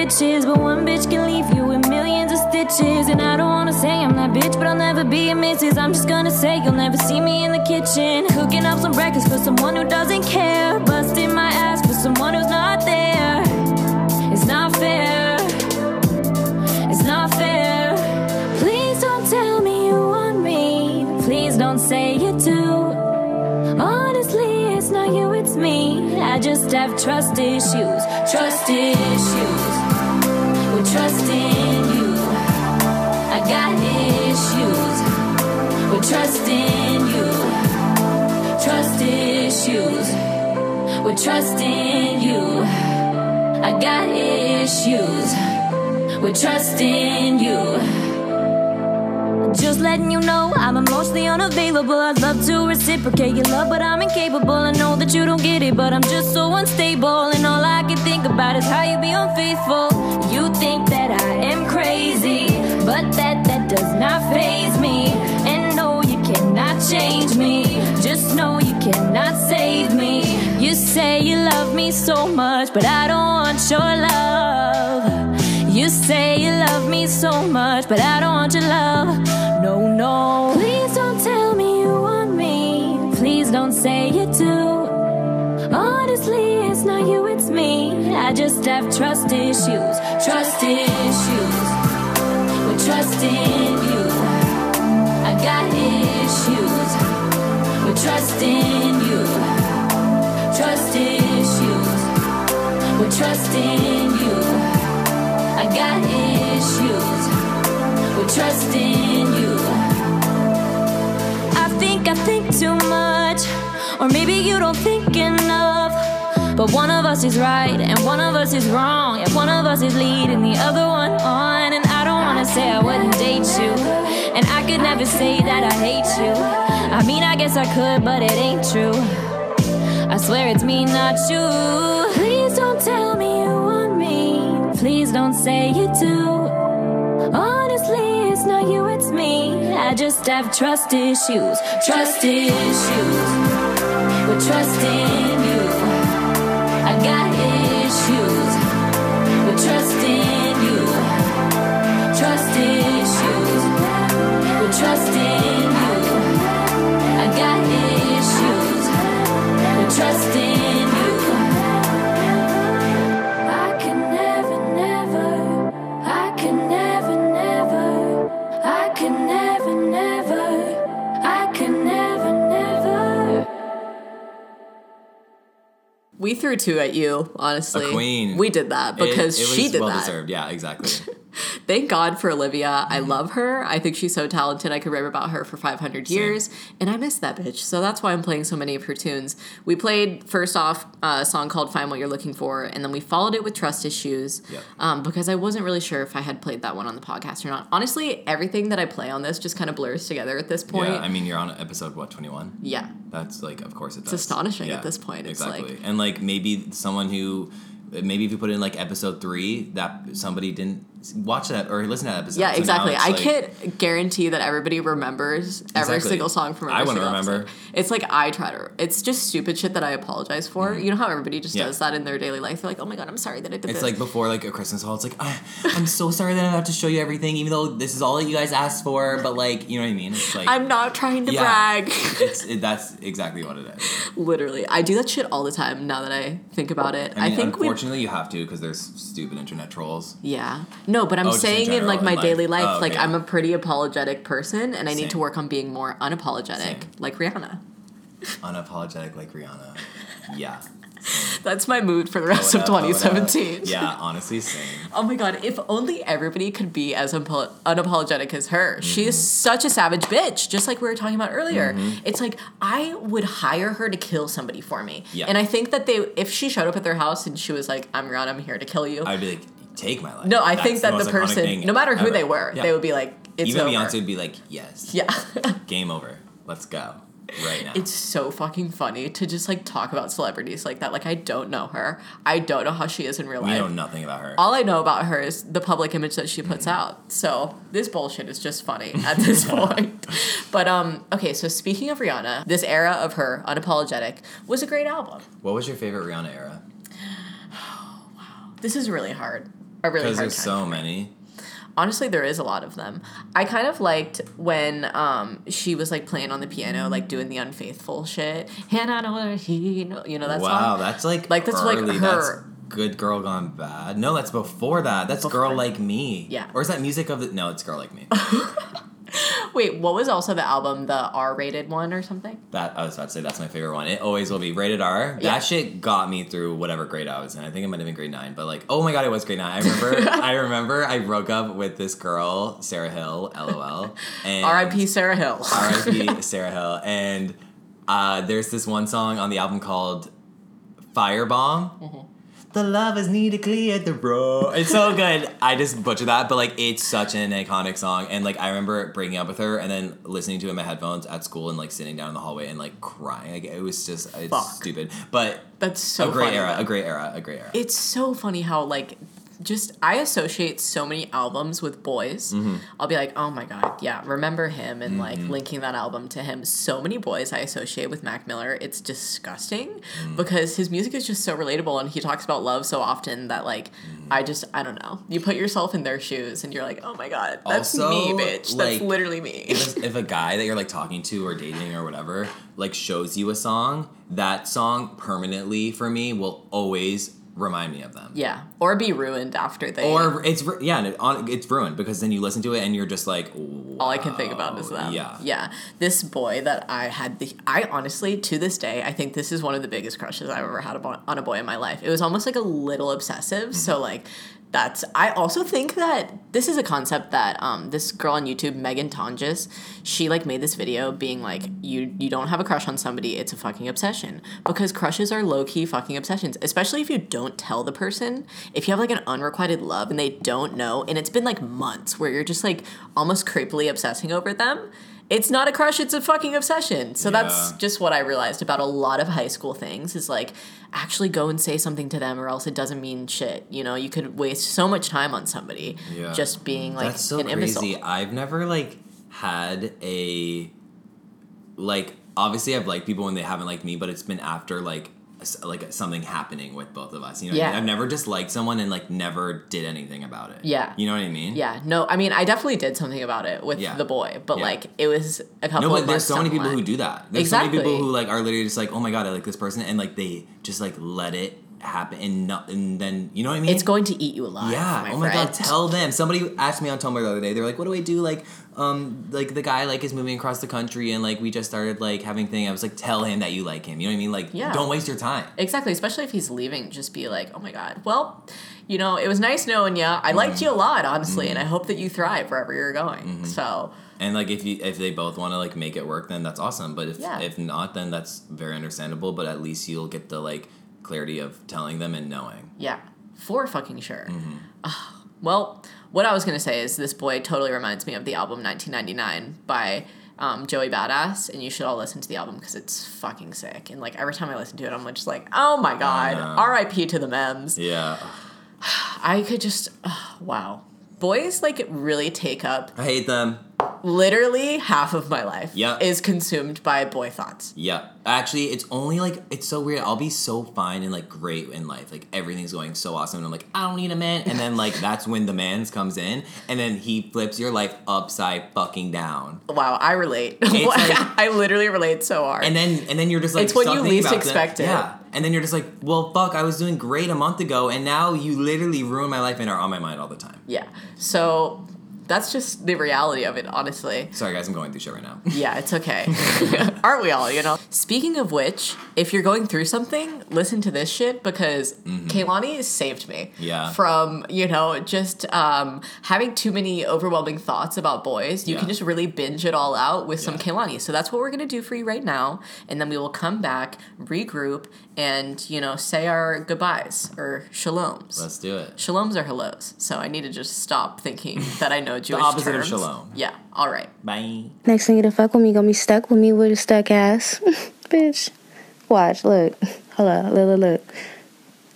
Bitches, but one bitch can leave you with millions of stitches. And I don't wanna say I'm that bitch, but I'll never be a missus. I'm just gonna say you'll never see me in the kitchen, cooking up some breakfast for someone who doesn't care, busting my ass for someone who's not there. It's not fair. It's not fair. Please don't tell me you want me. Please don't say you do. Honestly, it's not you, it's me. I just have trust issues, trust issues. Trust in you, I got issues. With trust in you, trust issues. With trust in you, I got issues. With trust in you. Just letting you know I'm emotionally unavailable. I'd love to reciprocate your love, but I'm incapable. I know that you don't get it, but I'm just so unstable. And all I can think about is how you be unfaithful. You think that I am crazy, but that that does not phase me. And no, you cannot change me. Just know you cannot save me. You say you love me so much, but I don't want your love. You say you love me so much, but I don't want your love. No, no. Please don't tell me you want me. Please don't say you do. Honestly, it's not you, it's me. I just have trust issues. Trust issues. With trust in you. I got issues. With trust in you. Trust issues. With trust in you. I got issues with trust in you. Think too much, or maybe you don't think enough. But one of us is right and one of us is wrong, and one of us is leading the other one on. And I don't wanna say I wouldn't date you, and I could never say that I hate you. I mean, I guess I could, but it ain't true. I swear it's me, not you. Please don't tell me you want me. Please don't say you do. Not you, it's me. to have trust issues. Trust issues. With trust in you. I got issues. With trust in you. Trust issues. With trust in you. I got issues. With trust We threw two at you, honestly. A queen. We did that because it, was she did well that. deserved. Yeah, exactly. (laughs) (laughs) Thank God for Olivia. Mm-hmm. I love her. I think she's so talented. I could rap about her for 500 years. And I miss that bitch. So that's why I'm playing so many of her tunes. We played, first off, a song called Find What You're Looking For. And then we followed it with Trust Issues Yep. um, because I wasn't really sure if I had played that one on the podcast or not. Honestly, everything that I play on this just kind of blurs together at this point. yeah, I mean, you're on episode what twenty one. yeah. That's like, of course, it does. It's astonishing at this point. It's exactly, like- and like maybe someone who, maybe if you put in like episode three, that somebody didn't watch that or listen to that episode. Yeah, So exactly. I like- can't guarantee that everybody remembers every Exactly. single song from every I wouldn't single remember. episode. It's like I try to. It's just stupid shit that I apologize for. You know how everybody just Mm-hmm. Yeah. does that in their daily life. They're like, "Oh my god, I'm sorry that I did this." It's this." like before like a Christmas haul. It's like "Ah, I'm so sorry that I have to show you everything, even though this is all that you guys asked for. But like, you know what I mean? It's like I'm not trying to Yeah. brag. It's it, (laughs) that's exactly what it is. Literally, I do that shit all the time. Now that I think about it, I, I, mean, think we. unfortunately, you have to because there's stupid internet trolls. Yeah. No, but I'm Oh, just in saying in like my in daily life, Oh, like. I'm a pretty apologetic person, and I need to work on being more unapologetic, Same. like Rihanna. Unapologetic like Rihanna. Yeah. (laughs) That's my mood for the rest of up, what 2017. Yeah, honestly, same. Oh my god, if only everybody could be as unpo- unapologetic as her. She Mm-hmm. is such a savage bitch, just like we were talking about earlier. It's like I would hire her to kill somebody for me. Yeah. And I think that they if she showed up at their house and she was like, I'm Rihanna, I'm here to kill you. I'd be like, take my life. no, I That's think that the, iconic person, no matter who ever. they were, Yeah. they would be like, it's Even over. Beyonce would be like, yes. (laughs) Yeah. Game over. Let's go. Right now. it's so fucking funny to just like talk about celebrities like that. Like I don't know her. I don't know how she is in real we life. I know nothing about her. all I know about her is the public image that she puts out. So this bullshit is just funny (laughs) at this point. But um, okay. So speaking of Rihanna, this era of her, unapologetic, was a great album. what was your favorite Rihanna era? Oh (sighs) wow. This is really hard. A really Because hard there's time so for me. many. Honestly, there is a lot of them. I kind of liked when um she was like playing on the piano, like doing the unfaithful shit. And I know he, know, you know that wow, song. that's like Like, that's, like, her- That's Good Girl Gone Bad. No, that's before that. That's Before. Girl Like Me. Yeah. Or is that music of the? No, it's Girl Like Me. (laughs) (laughs) Wait, what was also the album, the R-rated one or something? that I was about to say that's my favorite one. It always will be rated R. That Yeah. shit got me through whatever grade I was in. I think it might have been grade nine, but like, oh my god, it was grade nine. I remember. (laughs) I remember. I broke up with this girl, Sarah Hill. LOL. And R.I.P. Sarah Hill. R.I.P. (laughs) Sarah Hill. And uh, there's this one song on the album called Firebomb. Mm-hmm. The lovers need to clear the road. It's so good. I just butchered that, but like it's such an iconic song. And like I remember breaking up with her and then listening to it in my headphones at school and like sitting down in the hallway and like crying. Like it was just it's Fuck. stupid. But That's so a great funny, era, though. a great era, a great era. it's so funny how like just I associate so many albums with boys. Mm-hmm. I'll be like, oh my god, yeah, remember him and like linking that album to him. So many boys I associate with Mac Miller. It's disgusting Mm. because his music is just so relatable and he talks about love so often that like Mm. I just I don't know. You put yourself in their shoes and you're like, oh my god, that's Also, me, bitch. That's literally me. if, if a guy that you're like talking to or dating or whatever like shows you a song, that song permanently for me will always remind me of them. yeah, or be ruined after they. Or it's yeah, and it's ruined because then you listen to it and you're just like, all I can think about is wow, them. Yeah, Yeah. This boy that I had the I honestly to this day I think this is one of the biggest crushes I've ever had on a boy in my life. It was almost like a little obsessive. So Mm-hmm. like that's I also think that this is a concept that um this girl on YouTube Meghan Tonjes she like made this video being like you you don't have a crush on somebody it's a fucking obsession. Because crushes are low key fucking obsessions especially if you don't tell the person. If you have like an unrequited love and they don't know and it's been like months where you're just like almost creepily obsessing over them it's not a crush it's a fucking obsession so that's just what i realized about a lot of high school things is like actually go and say something to them or else it doesn't mean shit you know you could waste so much time on somebody Yeah. just being like That's so an crazy. imbecile I've never like had a like obviously I've liked people when they haven't liked me, but it's been after like s- like something happening with both of us. You know, what I Yeah. mean? I've never just liked someone and like never did anything about it. Yeah. you know what I mean? Yeah, no, I mean, I definitely did something about it with Yeah. the boy, but Yeah. like it was a couple No, but there's so many people who do that. There's so many people Exactly. who like are literally just like, oh my god, I like this person, and like they just like let it happen, and not, and then you know what I mean? It's going to eat you alive. Yeah. my oh my god, tell them. Somebody asked me on Tumblr the other day. They're like, "What do I do?" Like, um, like the guy like is moving across the country, and like we just started like having thing. I was like, tell him that you like him. You know what I mean? Like, Yeah. don't waste your time. Exactly, especially if he's leaving, just be like, oh my god, well, you know, it was nice knowing you. I liked you a lot, honestly, and I hope that you thrive wherever you're going. So, And like if you if they both want to like make it work, then that's awesome. But if Yeah. if not, then that's very understandable. But at least you'll get the like clarity of telling them and knowing. yeah, for fucking sure. Mm-hmm. Well, what I was to say is this boy totally reminds me of the album 1999 by um, Joey Badass, and you should all listen to the album because it's fucking sick. And like every time I listen to it, I'm just like, oh my god, know. R.I.P. to the memes. Yeah. (sighs) I could just, ah, wow. Boys like really take up I hate them. Literally half of my life Yeah. is consumed by boy thoughts. Yeah. Actually, it's only like it's so weird. I'll be so fine and like great in life. Like everything's going so awesome. And I'm like, I don't need a man. And then like that's when the man's comes in and then he flips your life upside fucking down. Wow, I relate. (laughs) Like- (laughs) I literally relate so hard. And then and then you're just like It's what you least them- it. Yeah. And then you're just like, well, fuck, I was doing great a month ago, and now you literally ruin my life and are on my mind all the time. yeah. So that's just the reality of it, honestly. Sorry, guys, I'm going through shit right now. Yeah, it's okay. (laughs) (laughs) Aren't we all, you know? Speaking of which, if you're going through something, listen to this shit because Kehlani saved me. Mm-hmm. Yeah. From, you know, just um, having too many overwhelming thoughts about boys. You Yeah. can just really binge it all out with some Yeah. Kehlani. So that's what we're going to do for you right now. And then we will come back, regroup, and, you know, say our goodbyes or shaloms. Let's do it. Shaloms are hellos. So I need to just stop thinking that I know Jewish opposite of shalom. Yeah. All right. Bye. Next nigga to fuck with me gonna be stuck with me with a stuck ass. (laughs) Bitch. Watch, look. Hold up, look, look, look.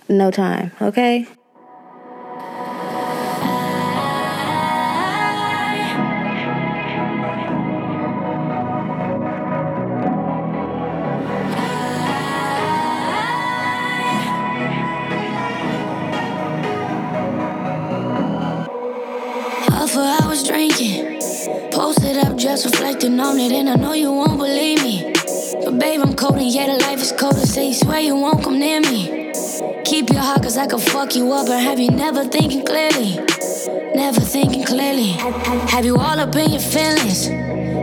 No time, okay? It, and I know you won't believe me. But babe, I'm cold, and yeah, the life is cold. Say you swear you won't come near me. Keep your heart, cause I can fuck you up, and have you never thinking clearly. Never thinking clearly. Have you all up in your feelings?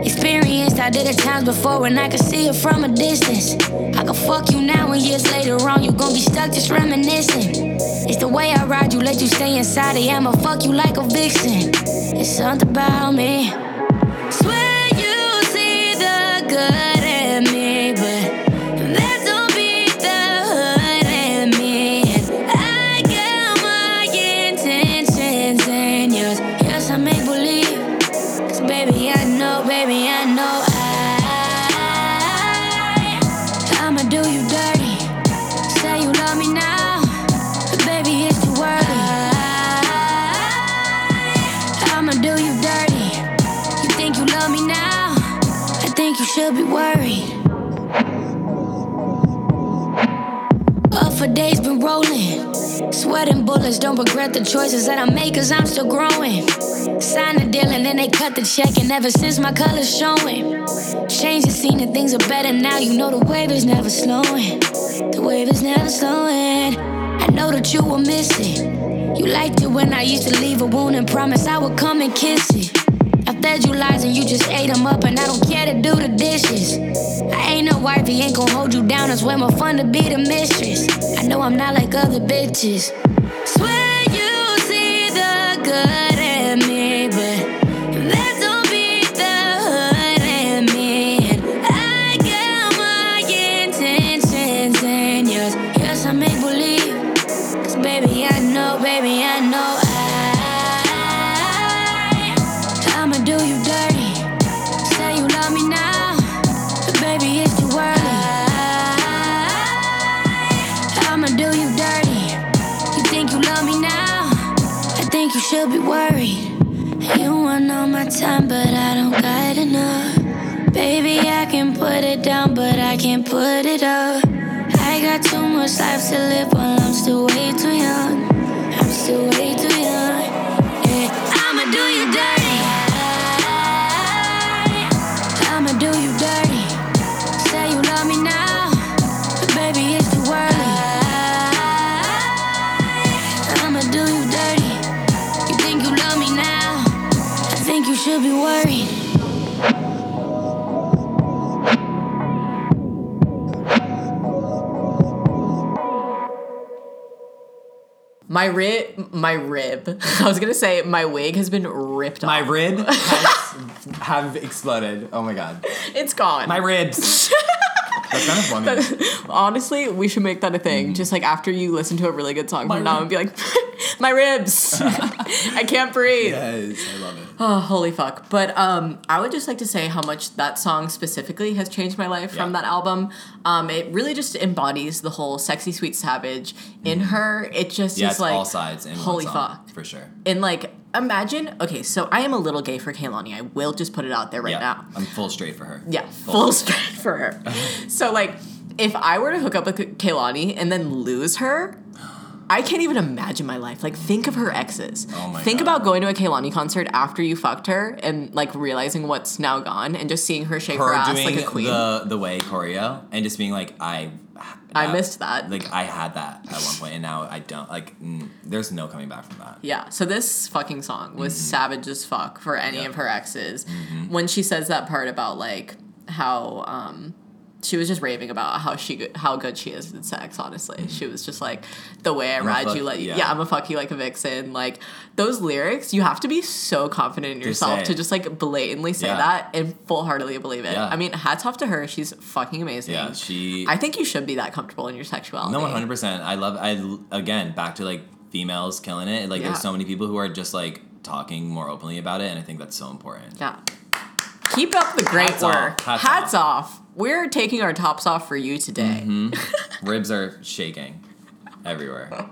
Experienced, I did it times before when I could see it from a distance. I can fuck you now, and years later on, you gon' be stuck just reminiscing. It's the way I ride you, let you stay inside it. I'ma fuck you like a vixen. It's something about me. Swear bullets, don't regret the choices that I make, cause I'm still growing. Sign the deal and then they cut the check, and ever since my color's showing. Change the scene and things are better now. You know the wave is never slowing. The wave is never slowing. I know that you were missing. You liked it when I used to leave a wound and promise I would come and kiss it. I fed you lies and you just ate them up, and I don't care to do the dishes. I ain't no wifey, ain't gon' hold you down. It's way more fun to be the mistress. I know I'm not like other bitches. Swear put it up. I got too much life to live while I'm still way too young. I'm still way too young. Yeah, I'ma do you dirty. My rib, my rib. (laughs) I was gonna say my wig has been ripped My off. My rib (laughs) has have exploded. Oh my god. It's gone. My ribs. (laughs) That's kind of funny. (laughs) Honestly, we should make that a thing. Just like after you listen to a really good song My from now and be like, (laughs) my ribs. (laughs) I can't breathe. yes, I love it. Oh, holy fuck. But um, I would just like to say how much that song specifically has changed my life from that album. Um, it really just embodies the whole sexy, sweet savage in her. It just Mm-hmm. Yeah, is it's like all sides in holy one song, fuck. for sure. And like, imagine. Okay, so I am a little gay for Kehlani. I will just put it out there right yeah, now. I'm full straight for her. Yeah, full straight for her. so like, if I were to hook up with Kehlani and then lose her, I can't even imagine my life. Like, think of her exes. Oh my think God. about going to a Kehlani concert after you fucked her and like realizing what's now gone and just seeing her shake her, her ass doing like a queen. the the way choreo and just being like I. I missed that. Like I had that at one point, and now I don't. Like, mm, there's no coming back from that. Yeah, so this fucking song was savage as fuck for any Mm-hmm. Of her exes. When she says that part about like how um she was just raving about how she go- how good she is in sex. Honestly, she was just like the way I Mm-hmm. a ride fuck- you, like yeah. yeah. I'm gonna fuck you like a vixen. Like those lyrics, you have to be so confident in yourself say to just like blatantly say Yeah. that and full heartedly believe it. Yeah. I mean, hats off to her. She's fucking amazing. Yeah, she. I think you should be that comfortable in your sexuality. No, one hundred percent. I love. I again back to like females killing it. Like there's so many people who are just like talking more openly about it, and I think that's so important. Yeah. Keep up the great Hats off. work. Hats Hats, off. We're taking our tops off for you today. (laughs) Ribs are shaking everywhere.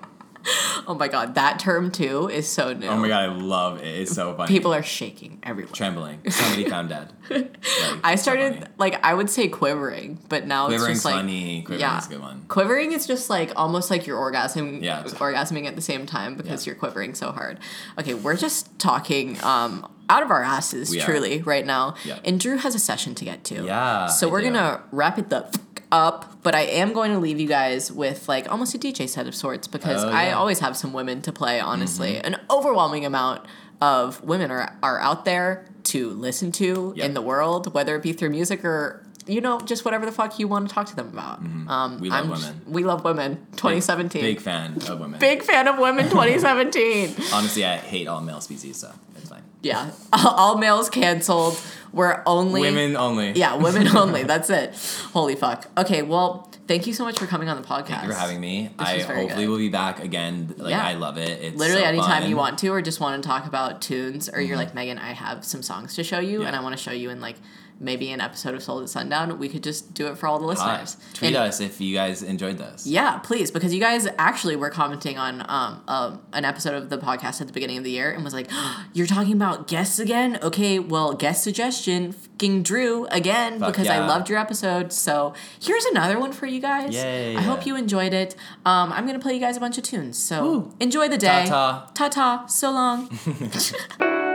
Oh my god, that term too is so new. Oh my god, I love it. It's so funny. People are shaking everywhere. trembling. Somebody found dead. (laughs) Like, I it's so started like I would say quivering, but now Quivering's it's just like funny. Quivering's yeah. a good one. Quivering is just like almost like you're orgasming, Yeah. orgasming at the same time because Yeah. you're quivering so hard. Okay, we're just talking um, out of our asses, We are. truly, right now. Yeah. And Drew has a session to get to. Yeah, So I we're do. gonna wrap it the f- up, but I am going to leave you guys with like almost a DJ set of sorts because Oh, I yeah. Mm-hmm. always have some women to play. Honestly, an overwhelming amount of women are are out there to listen to Yep. in the world, whether it be through music or you know just whatever the fuck you want to talk to them about. Um, Mm-hmm. We love I'm women. we love women. 2017. Big fan of women. Big fan of women (laughs) 2017. Honestly, I hate all male species, so it's fine. yeah. (laughs) All males canceled. We're only Women only. Yeah, women (laughs) only. That's it. Holy fuck. Okay, well, thank you so much for coming on the podcast. Thank you for having me. I very hopefully good. will be back again. Like Yeah. I love it. It's Literally so anytime fun. you want to, or just want to talk about tunes, or you're like Meghan, I have some songs to show you, Yeah. and I want to show you in like maybe an episode of Soul at Sundown. We could just do it for all the listeners. Tweet And- us if you guys enjoyed this. Yeah, please, because you guys actually were commenting on um, um an episode of the podcast at the beginning of the year and was like, (gasps) "You're talking about guests again? Okay, well, guest suggestion, fucking Drew again Fuck because I loved your episode. So here's another one for you guys. Yay. I hope you enjoyed it. Um, I'm gonna play you guys a bunch of tunes. So enjoy the day. Ta-ta. Ta ta. So long. (laughs) (laughs)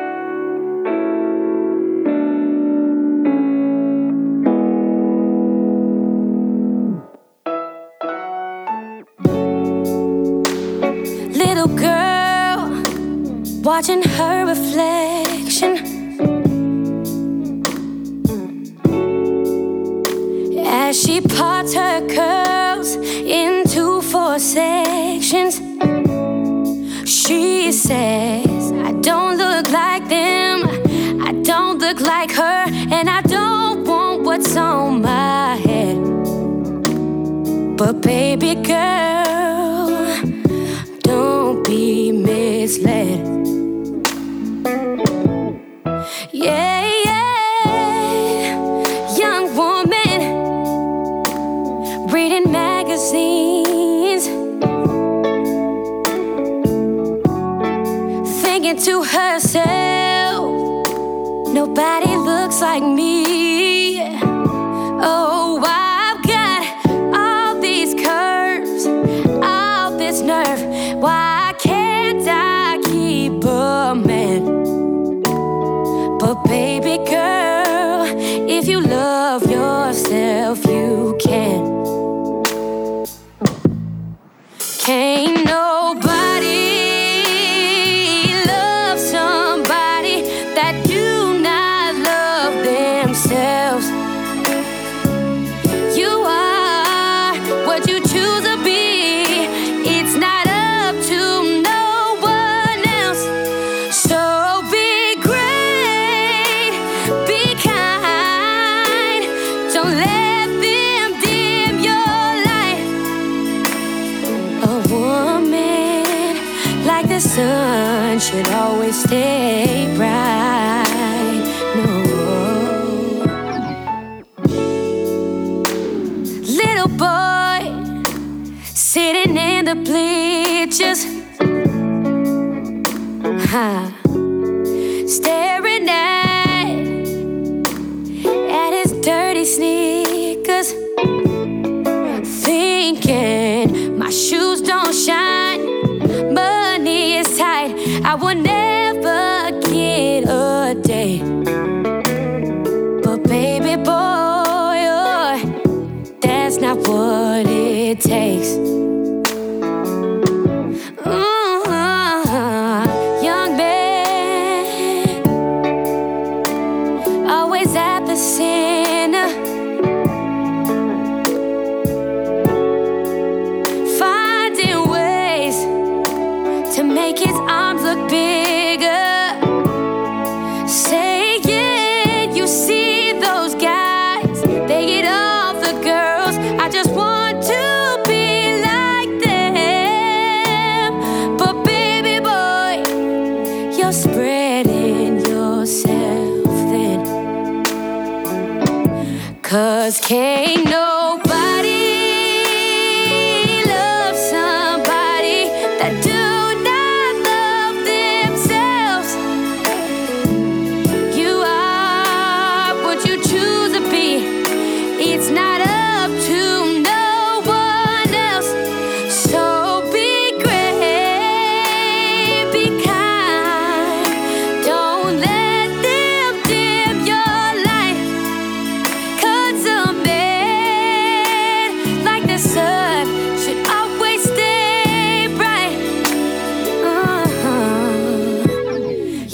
watching her reflection. As she parts her curls into four sections, she says, I don't look like them, I don't look like her, and I don't want what's on my head. But baby girl, don't be misled. to herself. Nobody looks like me.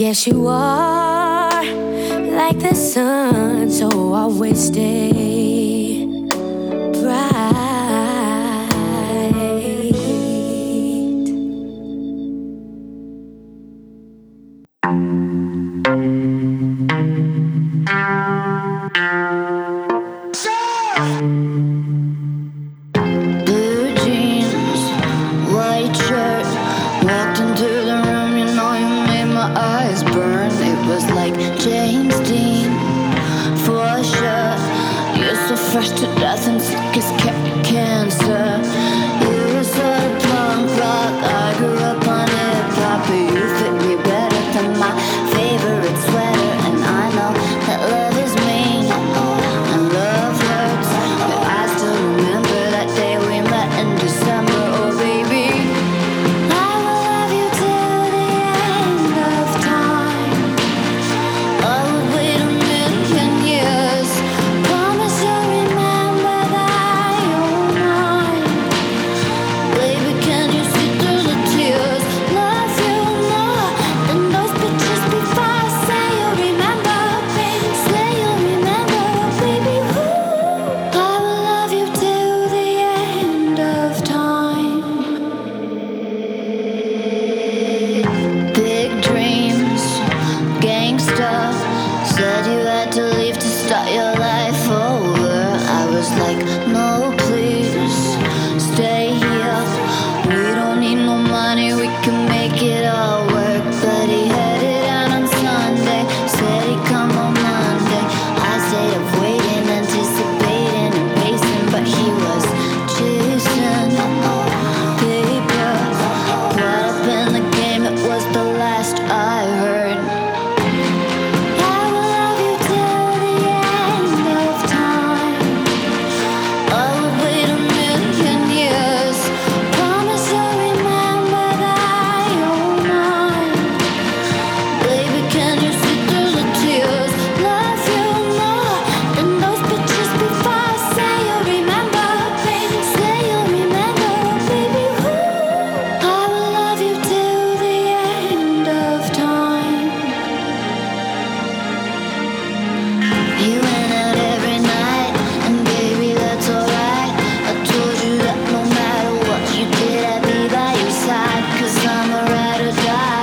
Yes, you are. Like the sun, so always stay I'm a ride or die.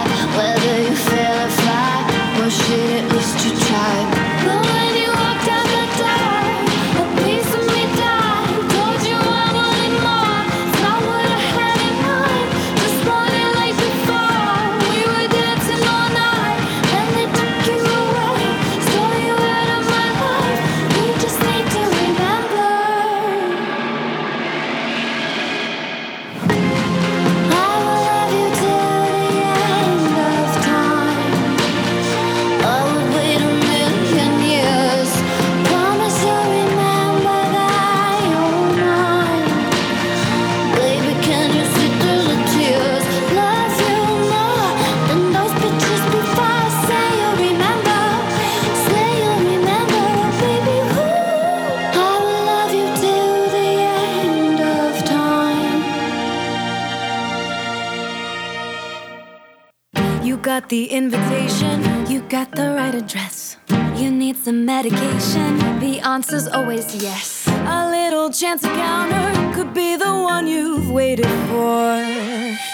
Medication, the answer's always yes. A little chance encounter could be the one you've waited for.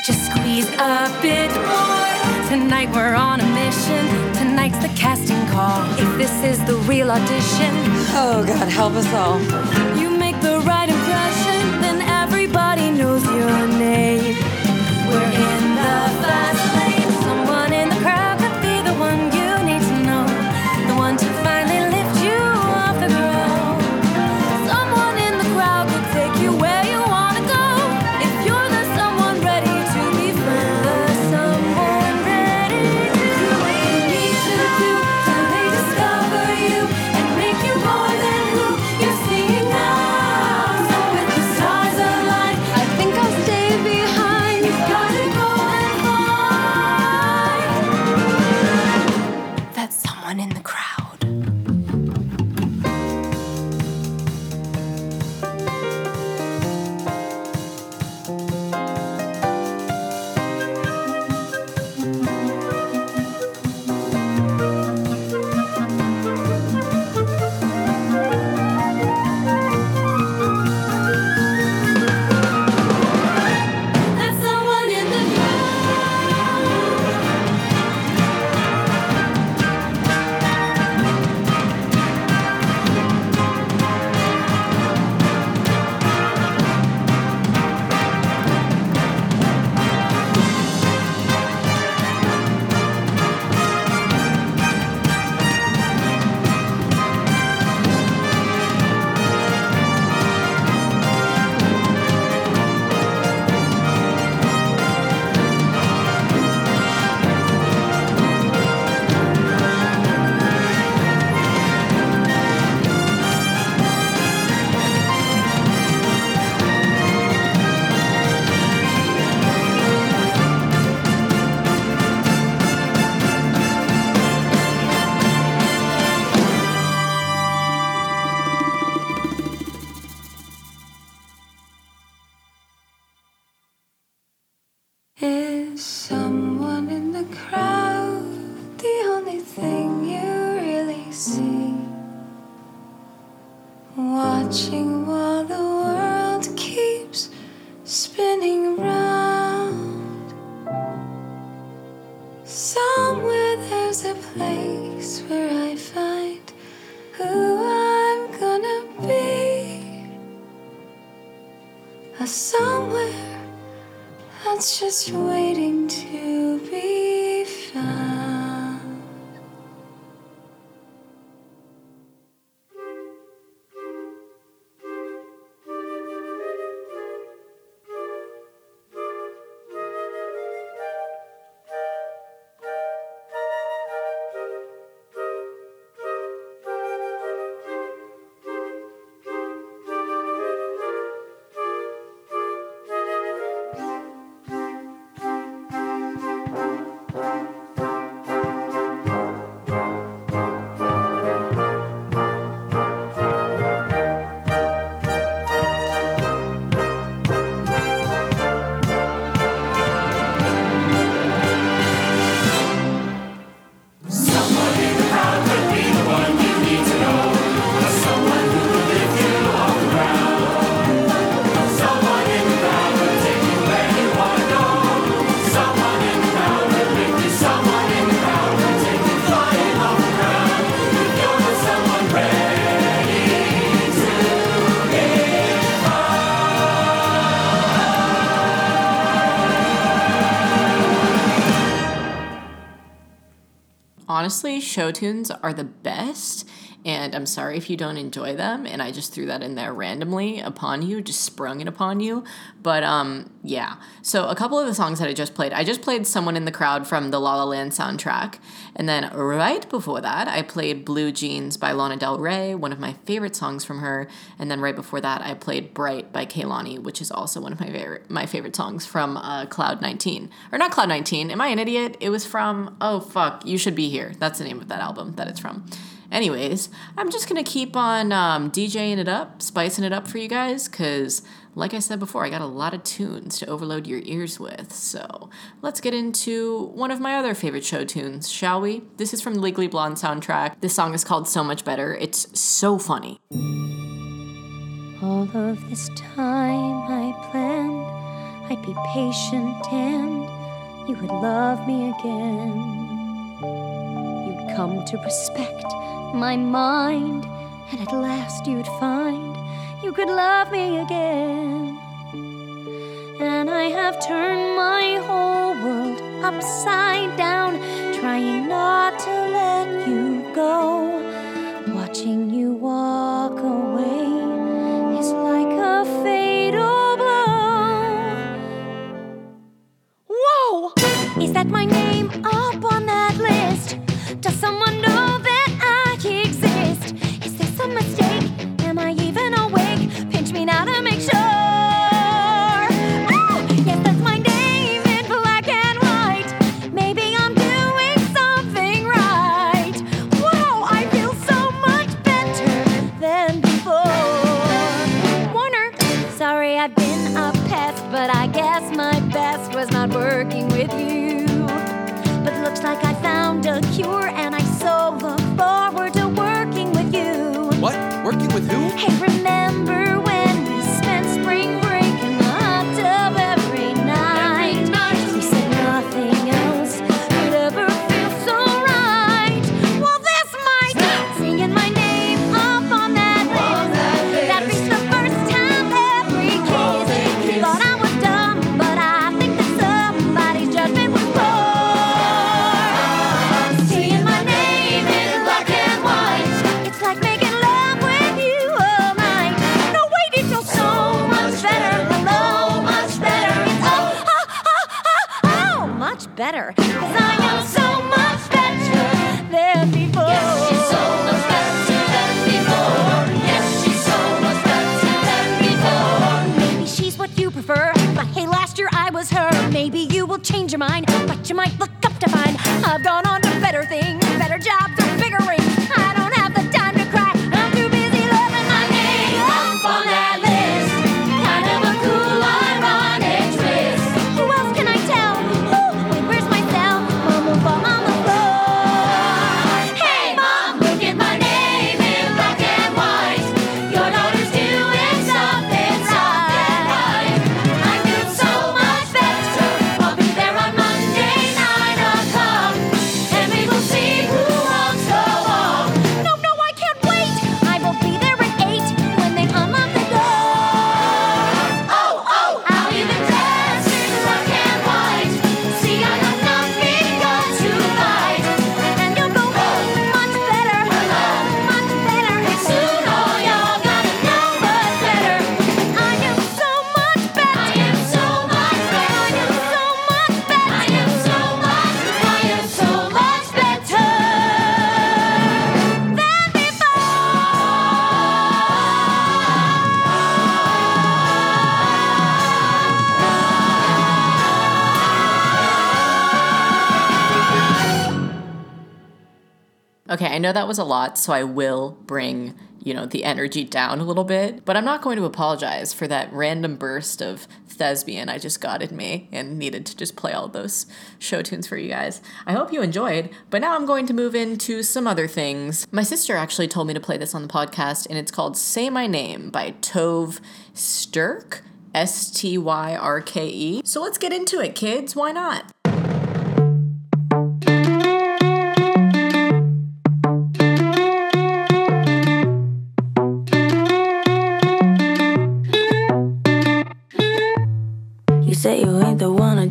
Just squeeze a bit more. Tonight we're on a mission. Tonight's the casting call. If this is the real audition, Oh, God, help us all. you make the right impression, then everybody knows your name. We're in the fast lane. Someone in the crowd could be the one you need to know. The one to finally honestly, show tunes are the best. And I'm sorry if you don't enjoy them. And I just threw that in there randomly upon you, just sprung it upon you. But um, yeah. So a couple of the songs that I just played, I just played Someone in the Crowd from the La La Land soundtrack. And then right before that, I played Blue Jeans by Lana Del Rey, one of my favorite songs from her. And then right before that, I played Bright by Kehlani, which is also one of my favorite my favorite songs from uh, Cloud 19. Or not Cloud 19. Am I an idiot? It was from oh fuck, You Should Be Here. That's the name of that album that it's from. Anyways, I'm just gonna keep on um, DJing it up, spicing it up for you guys, because like I said before, I got a lot of tunes to overload your ears with. So let's get into one of my other favorite show tunes, shall we? This is from the Legally Blonde soundtrack. This song is called So Much Better. It's so funny. All of this time I planned I'd be patient and you would love me again. Come to respect my mind, and at last you'd find you could love me again. And I have turned my whole world upside down, trying not to let you go. Watching you walk away is like a fatal blow. Whoa! Is that my name was not working with you. But looks like I found a cure, and I so look forward to working with you. What? Working with who? Hey, remember mind, but you might look up to find I've gone know that was a lot, so I will bring, you know, the energy down a little bit, but I'm not going to apologize for that random burst of thespian I just got in me and needed to just play all those show tunes for you guys. I hope you enjoyed, but now I'm going to move into some other things. My sister actually told me to play this on the podcast, and it's called Say My Name by Tove Styrke. S T Y R K E. So let's get into it, kids. Why not?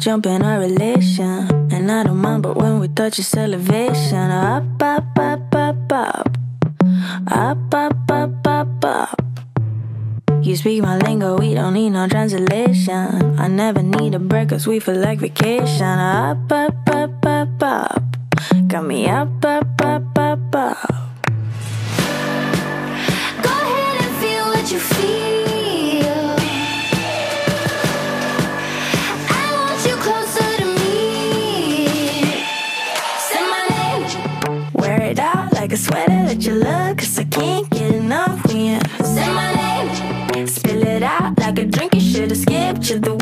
Jump in our relation. And I don't mind, but when we touch your elevation, up, up, up, up, up. Up, up, up, up, up. You speak my lingo, we don't need no translation. I never need a break, cause we feel like vacation. Up, up, up, up, up. Got me up, up, up, up, up. at your love, cause I can't get enough when you say my name. Spill it out like a drink, you should've skipped to the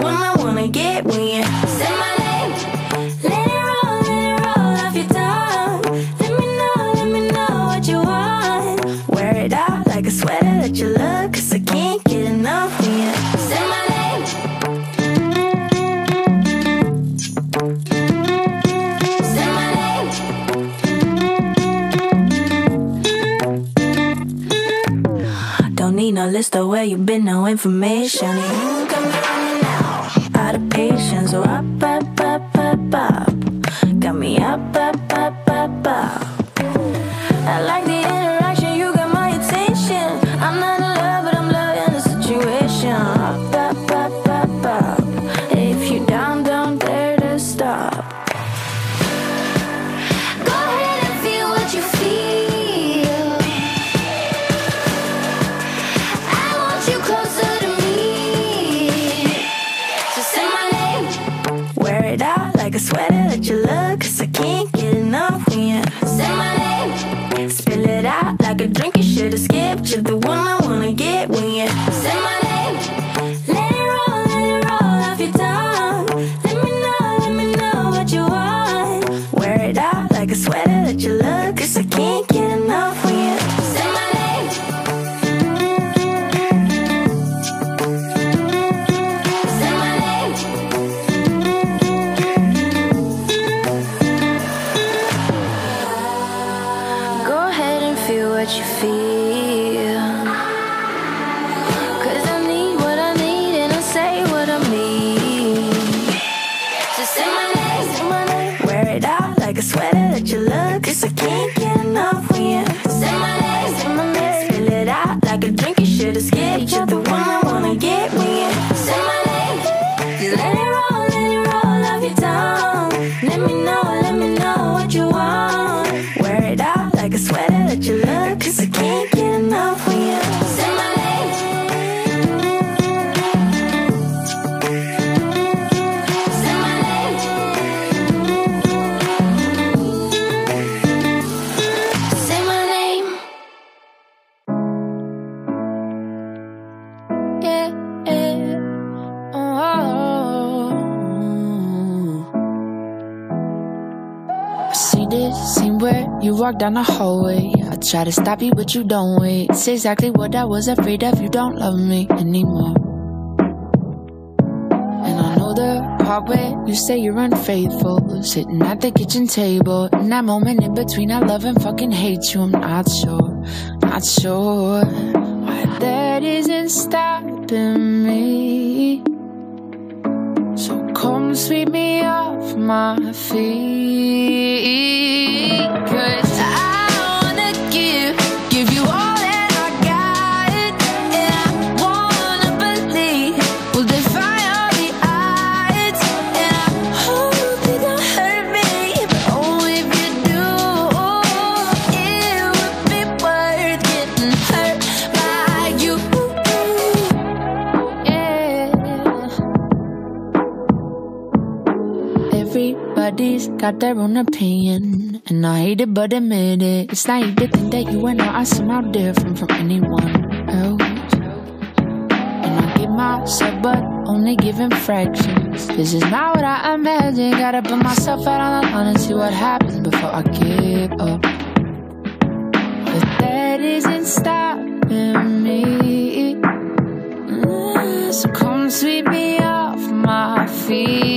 list of where you've been, no information. You ain't coming now. Out of patience, so up, up, up, up, up. Got me up, up, up, up, up. I like down the hallway. I try to stop you, but you don't wait. It's exactly what I was afraid of. You don't love me anymore. And I know the part where you say you're unfaithful. Sitting at the kitchen table. In that moment in between, I love and fucking hate you. I'm not sure, not sure. Why that isn't stopping me. So come sweep me off my feet. Cause got their own opinion. And I hate it, but admit it. It's not to think that you and I are somehow different from anyone else. And I give myself, but only giving fractions. This is not what I imagined. Gotta put myself out on the line and see what happens before I give up. But that isn't stopping me. Mm, so come sweep me off my feet.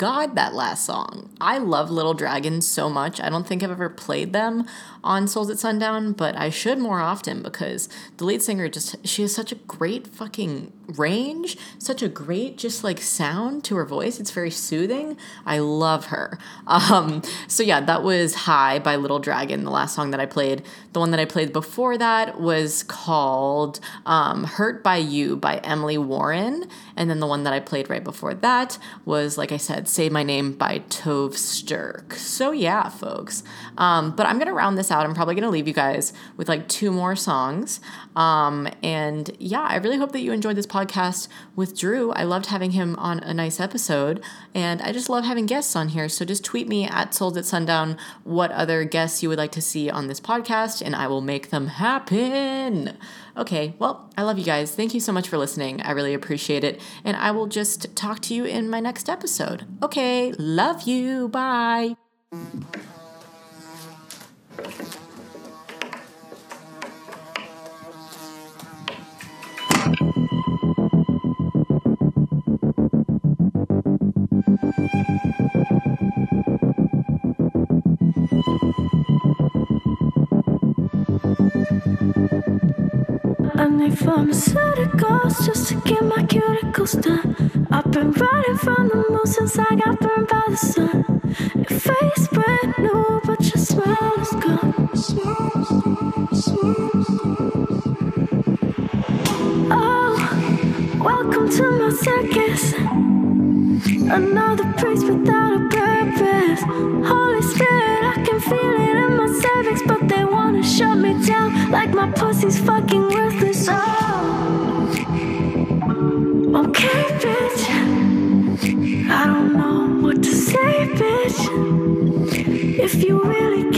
God, that last song. I love Little Dragons so much. I don't think I've ever played them on Souls at Sundown, but I should more often because the lead singer just she has such a great fucking range, such a great just like sound to her voice. It's very soothing. I love her. Um, so yeah, that was High by Little Dragon, the last song that I played. The one that I played before that was called um, Hurt by You by Emily Warren. And then the one that I played right before that was, like I said, Say My Name by Tove Styrke. So yeah, folks. Um, but I'm going to round this out. I'm probably going to leave you guys with like two more songs. Um, and yeah, I really hope that you enjoyed this podcast with Drew. I loved having him on a nice episode. And I just love having guests on here. So just tweet me at Souls at Sundown what other guests you would like to see on this podcast, and I will make them happen. Okay, well, I love you guys. Thank you so much for listening. I really appreciate it. And I will just talk to you in my next episode. Okay, love you. Bye. Pharmaceuticals just to get my cuticles done. I've been running from the moon since I got burned by the sun. Your face brand new, but your smile is gone. Welcome to my circus. Another priest without a purpose. Holy Spirit, I can feel it in my cervix, but they wanna shut me down like my pussy's fucking worthless. Oh. Okay, bitch. I don't know what to say, bitch. If you really